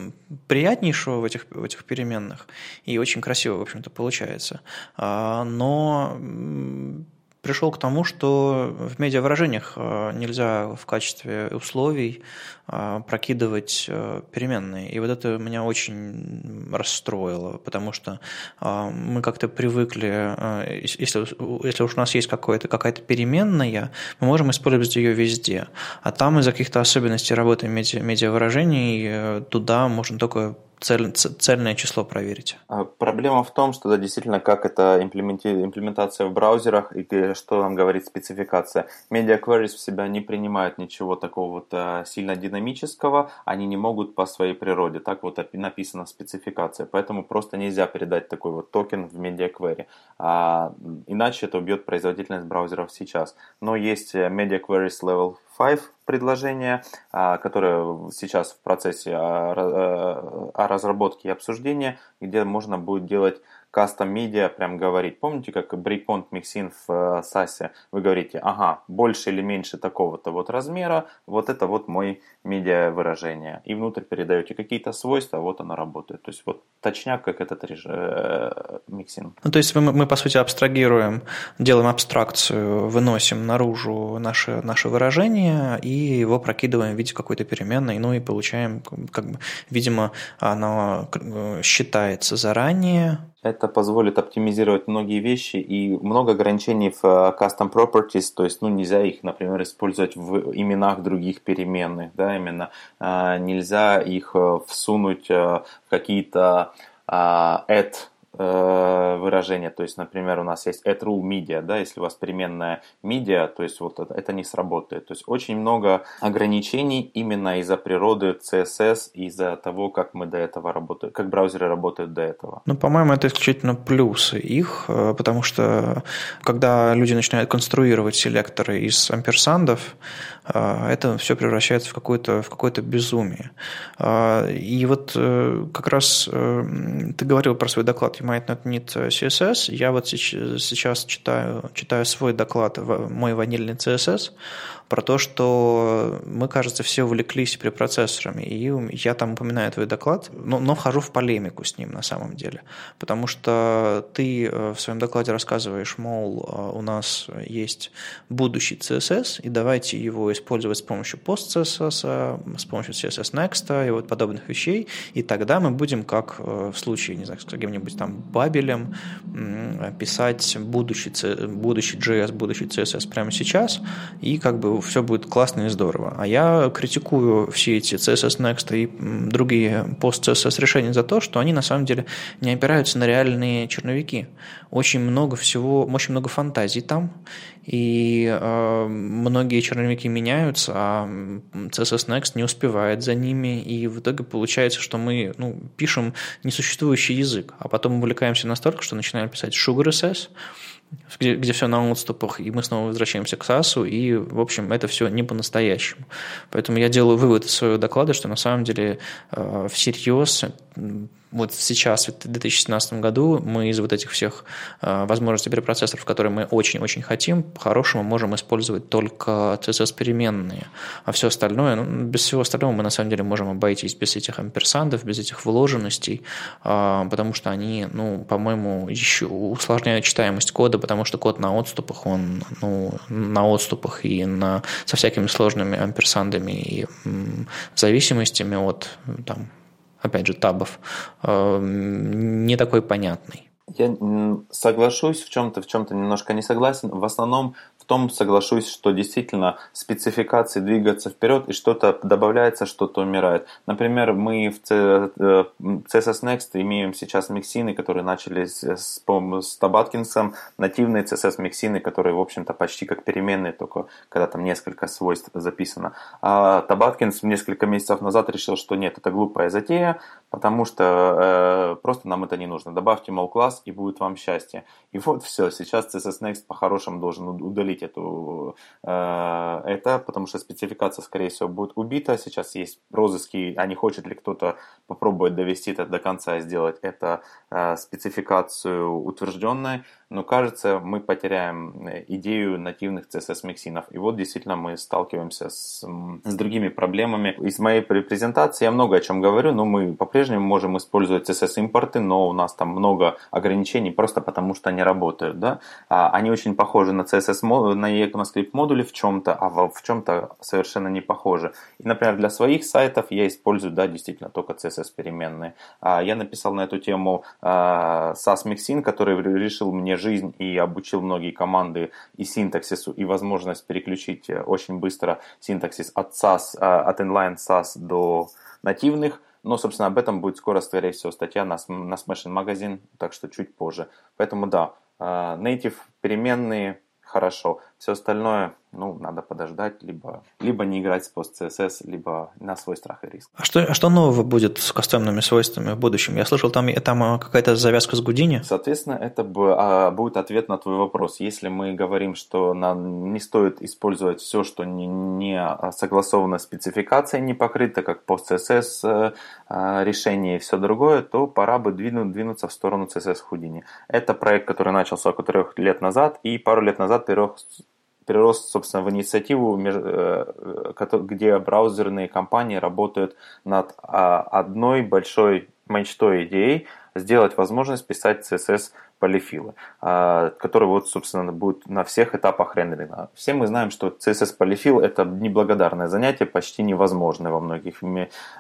приятнейшего в этих, в этих переменных, и очень красиво, в общем-то, получается. А, но пришел к тому, что в медиавыражениях э, нельзя в качестве условий прокидывать э, переменные. И вот это меня очень расстроило, потому что мы как-то привыкли, если, если уж у нас есть какая-то переменная, мы можем использовать ее везде. А там из-за каких-то особенностей работы медиа, медиавыражений туда можно только цель, цельное число проверить. А проблема в том, что да, действительно, как это имплементация в браузерах и что нам говорит спецификация. Media queries в себя не принимают ничего такого вот а, сильно динамического, они не могут по своей природе. Так вот написана спецификация. Поэтому просто нельзя передать такой вот токен в query. А, иначе это убьет производительность браузеров сейчас. Но есть э, media queries level 5 предложение, а, которое сейчас в процессе а, а, разработки и обсуждения, где можно будет делать кастом медиа прям говорить. Помните, как breakpoint mixin в? Э, Вы говорите, ага, больше или меньше такого-то вот размера, вот это вот мой медиа выражение. И внутрь передаете какие-то свойства, вот оно работает. То есть вот точняк, как этот. Э, миксин. Ну, то есть мы, мы, по сути, абстрагируем, делаем абстракцию, выносим наружу наше, наше выражение и его прокидываем в виде какой-то переменной, ну и получаем, как бы, видимо, оно э, считается заранее, это позволит оптимизировать многие вещи и много ограничений в э, custom properties, то есть ну, нельзя их, например, использовать в именах других переменных, да, именно а, нельзя их э, всунуть в какие-то add Э, выражение, то есть, например, у нас есть at rule media, да, если у вас переменная media, то есть вот это, это не сработает. То есть очень много ограничений именно из-за природы CSS, из-за того, как мы до этого работаем, как браузеры работают до этого. Ну, по-моему, это исключительно плюсы их, э, потому что когда люди начинают конструировать селекторы из амперсандов, это все превращается в какое-то в какое-то безумие. И вот как раз ты говорил про свой доклад might not need CSS. Я вот сейчас читаю, читаю свой доклад, мой ванильный CSS, про то, что мы, кажется, все увлеклись препроцессорами. И я там упоминаю твой доклад, но, но вхожу в полемику с ним на самом деле. Потому что ты э, в своем докладе рассказываешь, мол, э, у нас есть будущий CSS, и давайте его использовать с помощью post-CSS, с помощью CSS Next и вот подобных вещей, и тогда мы будем, как э, в случае, не знаю, с каким-нибудь там Бабелем, писать будущий, будущий JS, будущий CSS прямо сейчас, и как бы все будет классно и здорово. А я критикую все эти CSS Next и другие пост-CSS решения за то, что они на самом деле не опираются на реальные черновики. Очень много всего, очень много фантазий там, и э, многие черновики меняются, а CSS Next не успевает за ними, и в итоге получается, что мы ну, пишем несуществующий язык, а потом увлекаемся настолько, что начинаем писать SugarSS, где, где все на отступах, и мы снова возвращаемся к САСу, и, в общем, это все не по-настоящему. Поэтому я делаю вывод из своего доклада, что на самом деле э, всерьез вот сейчас, в 2017 году, мы из вот этих всех э, возможностей препроцессоров, которые мы очень-очень хотим, по-хорошему можем использовать только CSS-переменные, а все остальное, ну, без всего остального мы на самом деле можем обойтись без этих амперсандов, без этих вложенностей, э, потому что они, ну, по-моему, еще усложняют читаемость кода, потому что код на отступах, он, ну, на отступах и на, со всякими сложными амперсандами и зависимостями от там, опять же, табов, э, не такой понятный. Я соглашусь в чем-то, в чем-то немножко не согласен. В основном том соглашусь, что действительно спецификации двигаться вперед и что-то добавляется, что-то умирает. Например, мы в CSS э, Next имеем сейчас миксины, которые начали с, с, с Табаткинсом, нативные CSS миксины, которые, в общем-то, почти как переменные, только когда там несколько свойств записано. А Табаткинс несколько месяцев назад решил, что нет, это глупая затея, потому что э, просто нам это не нужно. Добавьте, мол, класс, и будет вам счастье. И вот все, сейчас CSS Next по-хорошему должен удалить эту, э, это, потому что спецификация, скорее всего, будет убита. Сейчас есть розыски, а не хочет ли кто-то попробовать довести это до конца и сделать это э, спецификацию утвержденной но кажется, мы потеряем э, идею нативных CSS-миксинов. И вот действительно мы сталкиваемся с, с другими проблемами. Из моей презентации я много о чем говорю, но мы по-прежнему можем использовать CSS-импорты, но у нас там много ограничений просто потому, что они работают. Да? А, они очень похожи на CSS, на ECMAScript модули в чем-то, а в чем-то совершенно не похожи. И, например, для своих сайтов я использую, да, действительно, только CSS-переменные. А, я написал на эту тему а, SAS Mixin, который решил мне жизнь и обучил многие команды и синтаксису, и возможность переключить э, очень быстро синтаксис от SAS, от inline SAS до нативных. Но, собственно, об этом будет скоро, скорее всего, статья на, на Smashing Magazine, так что чуть позже. Поэтому да, э, native переменные хорошо. Все остальное ну, надо подождать, либо, либо не играть с пост-CSS, либо на свой страх и риск. А что, а что нового будет с кастомными свойствами в будущем? Я слышал, там, там а, какая-то завязка с Гудини. Соответственно, это а, будет ответ на твой вопрос. Если мы говорим, что нам не стоит использовать все, что не, не согласовано спецификацией, не покрыто, как пост-CSS э, решение и все другое, то пора бы двинуть, двинуться в сторону CSS Houdini. Это проект, который начался около трех лет назад, и пару лет назад перерос перерос, собственно, в инициативу, э, где браузерные компании работают над а, одной большой мечтой идеей сделать возможность писать CSS полифилы, а, который вот, собственно, будет на всех этапах рендеринга. Все мы знаем, что CSS полифил это неблагодарное занятие, почти невозможное во многих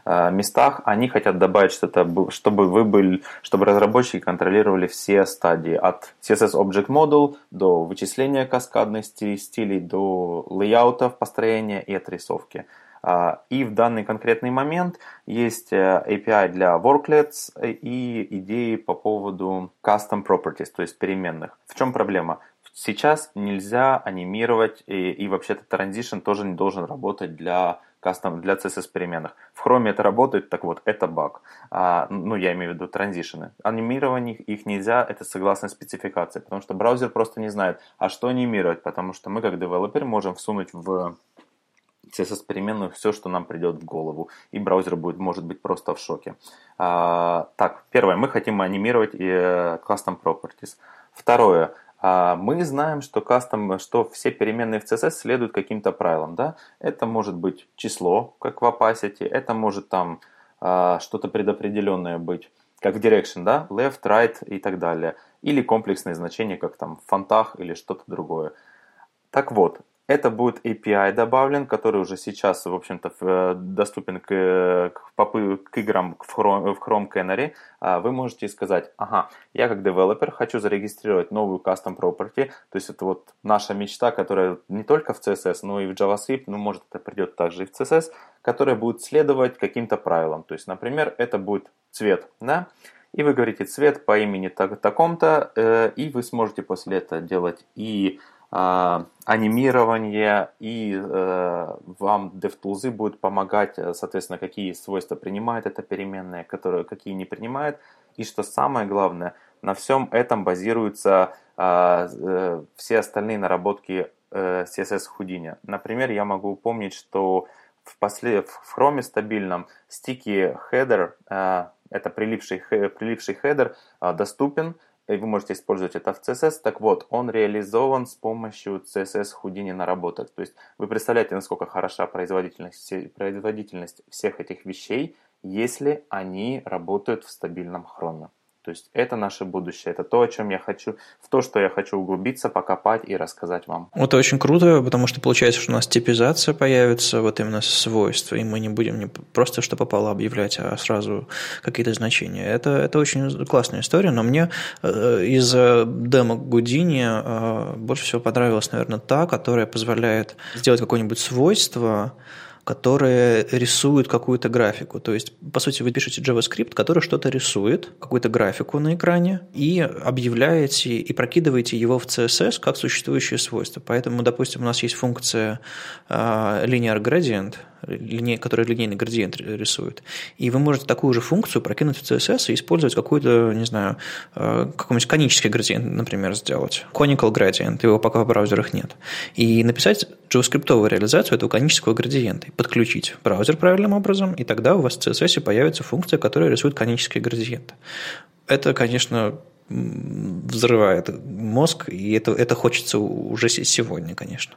а, местах. Они хотят добавить что-то, чтобы вы были, чтобы разработчики контролировали все стадии от CSS Object Model до вычисления каскадных стилей, до лейаутов построения и отрисовки. А, и в данный конкретный момент есть э, API для worklets и идеи по поводу custom properties, то есть переменных. В чем проблема? Сейчас нельзя анимировать, и, и вообще-то transition тоже не должен работать для кастом для CSS переменных. В Chrome это работает, так вот, это баг. А, ну, я имею в виду транзишены. Анимировать их нельзя, это согласно спецификации, потому что браузер просто не знает, а что анимировать, потому что мы как девелопер можем всунуть в CSS-переменную все, что нам придет в голову, и браузер будет, может быть просто в шоке. А, так, первое, мы хотим анимировать и, uh, custom properties. Второе, а, мы знаем, что custom, что все переменные в CSS следуют каким-то правилам. Да? Это может быть число, как в opacity, это может там а, что-то предопределенное быть, как в direction, да? left, right и так далее. Или комплексные значения, как там в фонтах или что-то другое. Так вот, это будет API добавлен, который уже сейчас, в общем-то, э, доступен к, к, к играм в Chrome, Canary. А вы можете сказать, ага, я как девелопер хочу зарегистрировать новую custom property, то есть это вот наша мечта, которая не только в CSS, но и в JavaScript, ну, может, это придет также и в CSS, которая будет следовать каким-то правилам. То есть, например, это будет цвет, да, и вы говорите цвет по имени так, таком-то, э, и вы сможете после этого делать и анимирование, и э, вам DevTools будет помогать, э, соответственно, какие свойства принимает эта переменная, которые, какие не принимает. И что самое главное, на всем этом базируются а, э, все остальные наработки CSS Houdini. Например, я могу помнить, что в, после, в Chrome стабильном стики header, это прилипший, прилипший header, доступен, и вы можете использовать это в CSS. Так вот, он реализован с помощью CSS Houdini наработок. То есть вы представляете, насколько хороша производительность, производительность всех этих вещей, если они работают в стабильном хроме. То есть это наше будущее, это то, о чем я хочу, в то, что я хочу углубиться, покопать и рассказать вам. Это очень круто, потому что получается, что у нас типизация появится, вот именно свойства, и мы не будем не просто что попало объявлять, а сразу какие-то значения. Это, это очень классная история, но мне э, из демо Гудини э, больше всего понравилась, наверное, та, которая позволяет сделать какое-нибудь свойство, которые рисуют какую-то графику. То есть, по сути, вы пишете JavaScript, который что-то рисует, какую-то графику на экране, и объявляете и прокидываете его в CSS как существующее свойство. Поэтому, допустим, у нас есть функция uh, linear gradient, лине, который линейный градиент рисует. И вы можете такую же функцию прокинуть в CSS и использовать какой-то, не знаю, э, какой-нибудь конический градиент, например, сделать. Conical gradient, его пока в браузерах нет. И написать JavaScript реализацию этого конического градиента и подключить браузер правильным образом, и тогда у вас в CSS появится функция, которая рисует конические градиенты. Это, конечно, взрывает мозг, и это, это хочется уже сегодня, конечно.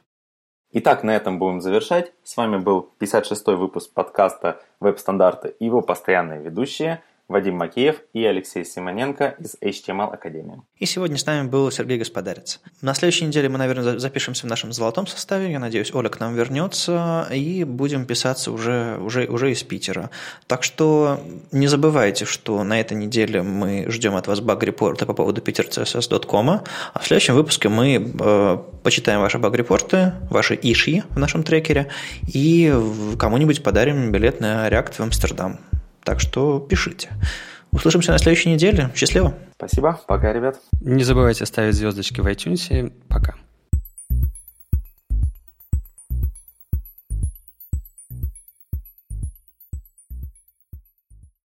Итак, на этом будем завершать. С вами был 56-й выпуск подкаста «Веб-стандарты» и его постоянные ведущие – Вадим Макеев и Алексей Симоненко из HTML Академии. И сегодня с нами был Сергей Господарец. На следующей неделе мы, наверное, запишемся в нашем золотом составе. Я надеюсь, Оля к нам вернется, и будем писаться уже, уже, уже из Питера. Так что не забывайте, что на этой неделе мы ждем от вас баг-репорты по поводу petercss.com, а в следующем выпуске мы э, почитаем ваши баг-репорты, ваши иши в нашем трекере, и кому-нибудь подарим билет на React в Амстердам. Так что пишите. Услышимся на следующей неделе. Счастливо. Спасибо. Пока, ребят. Не забывайте ставить звездочки в iTunes. Пока.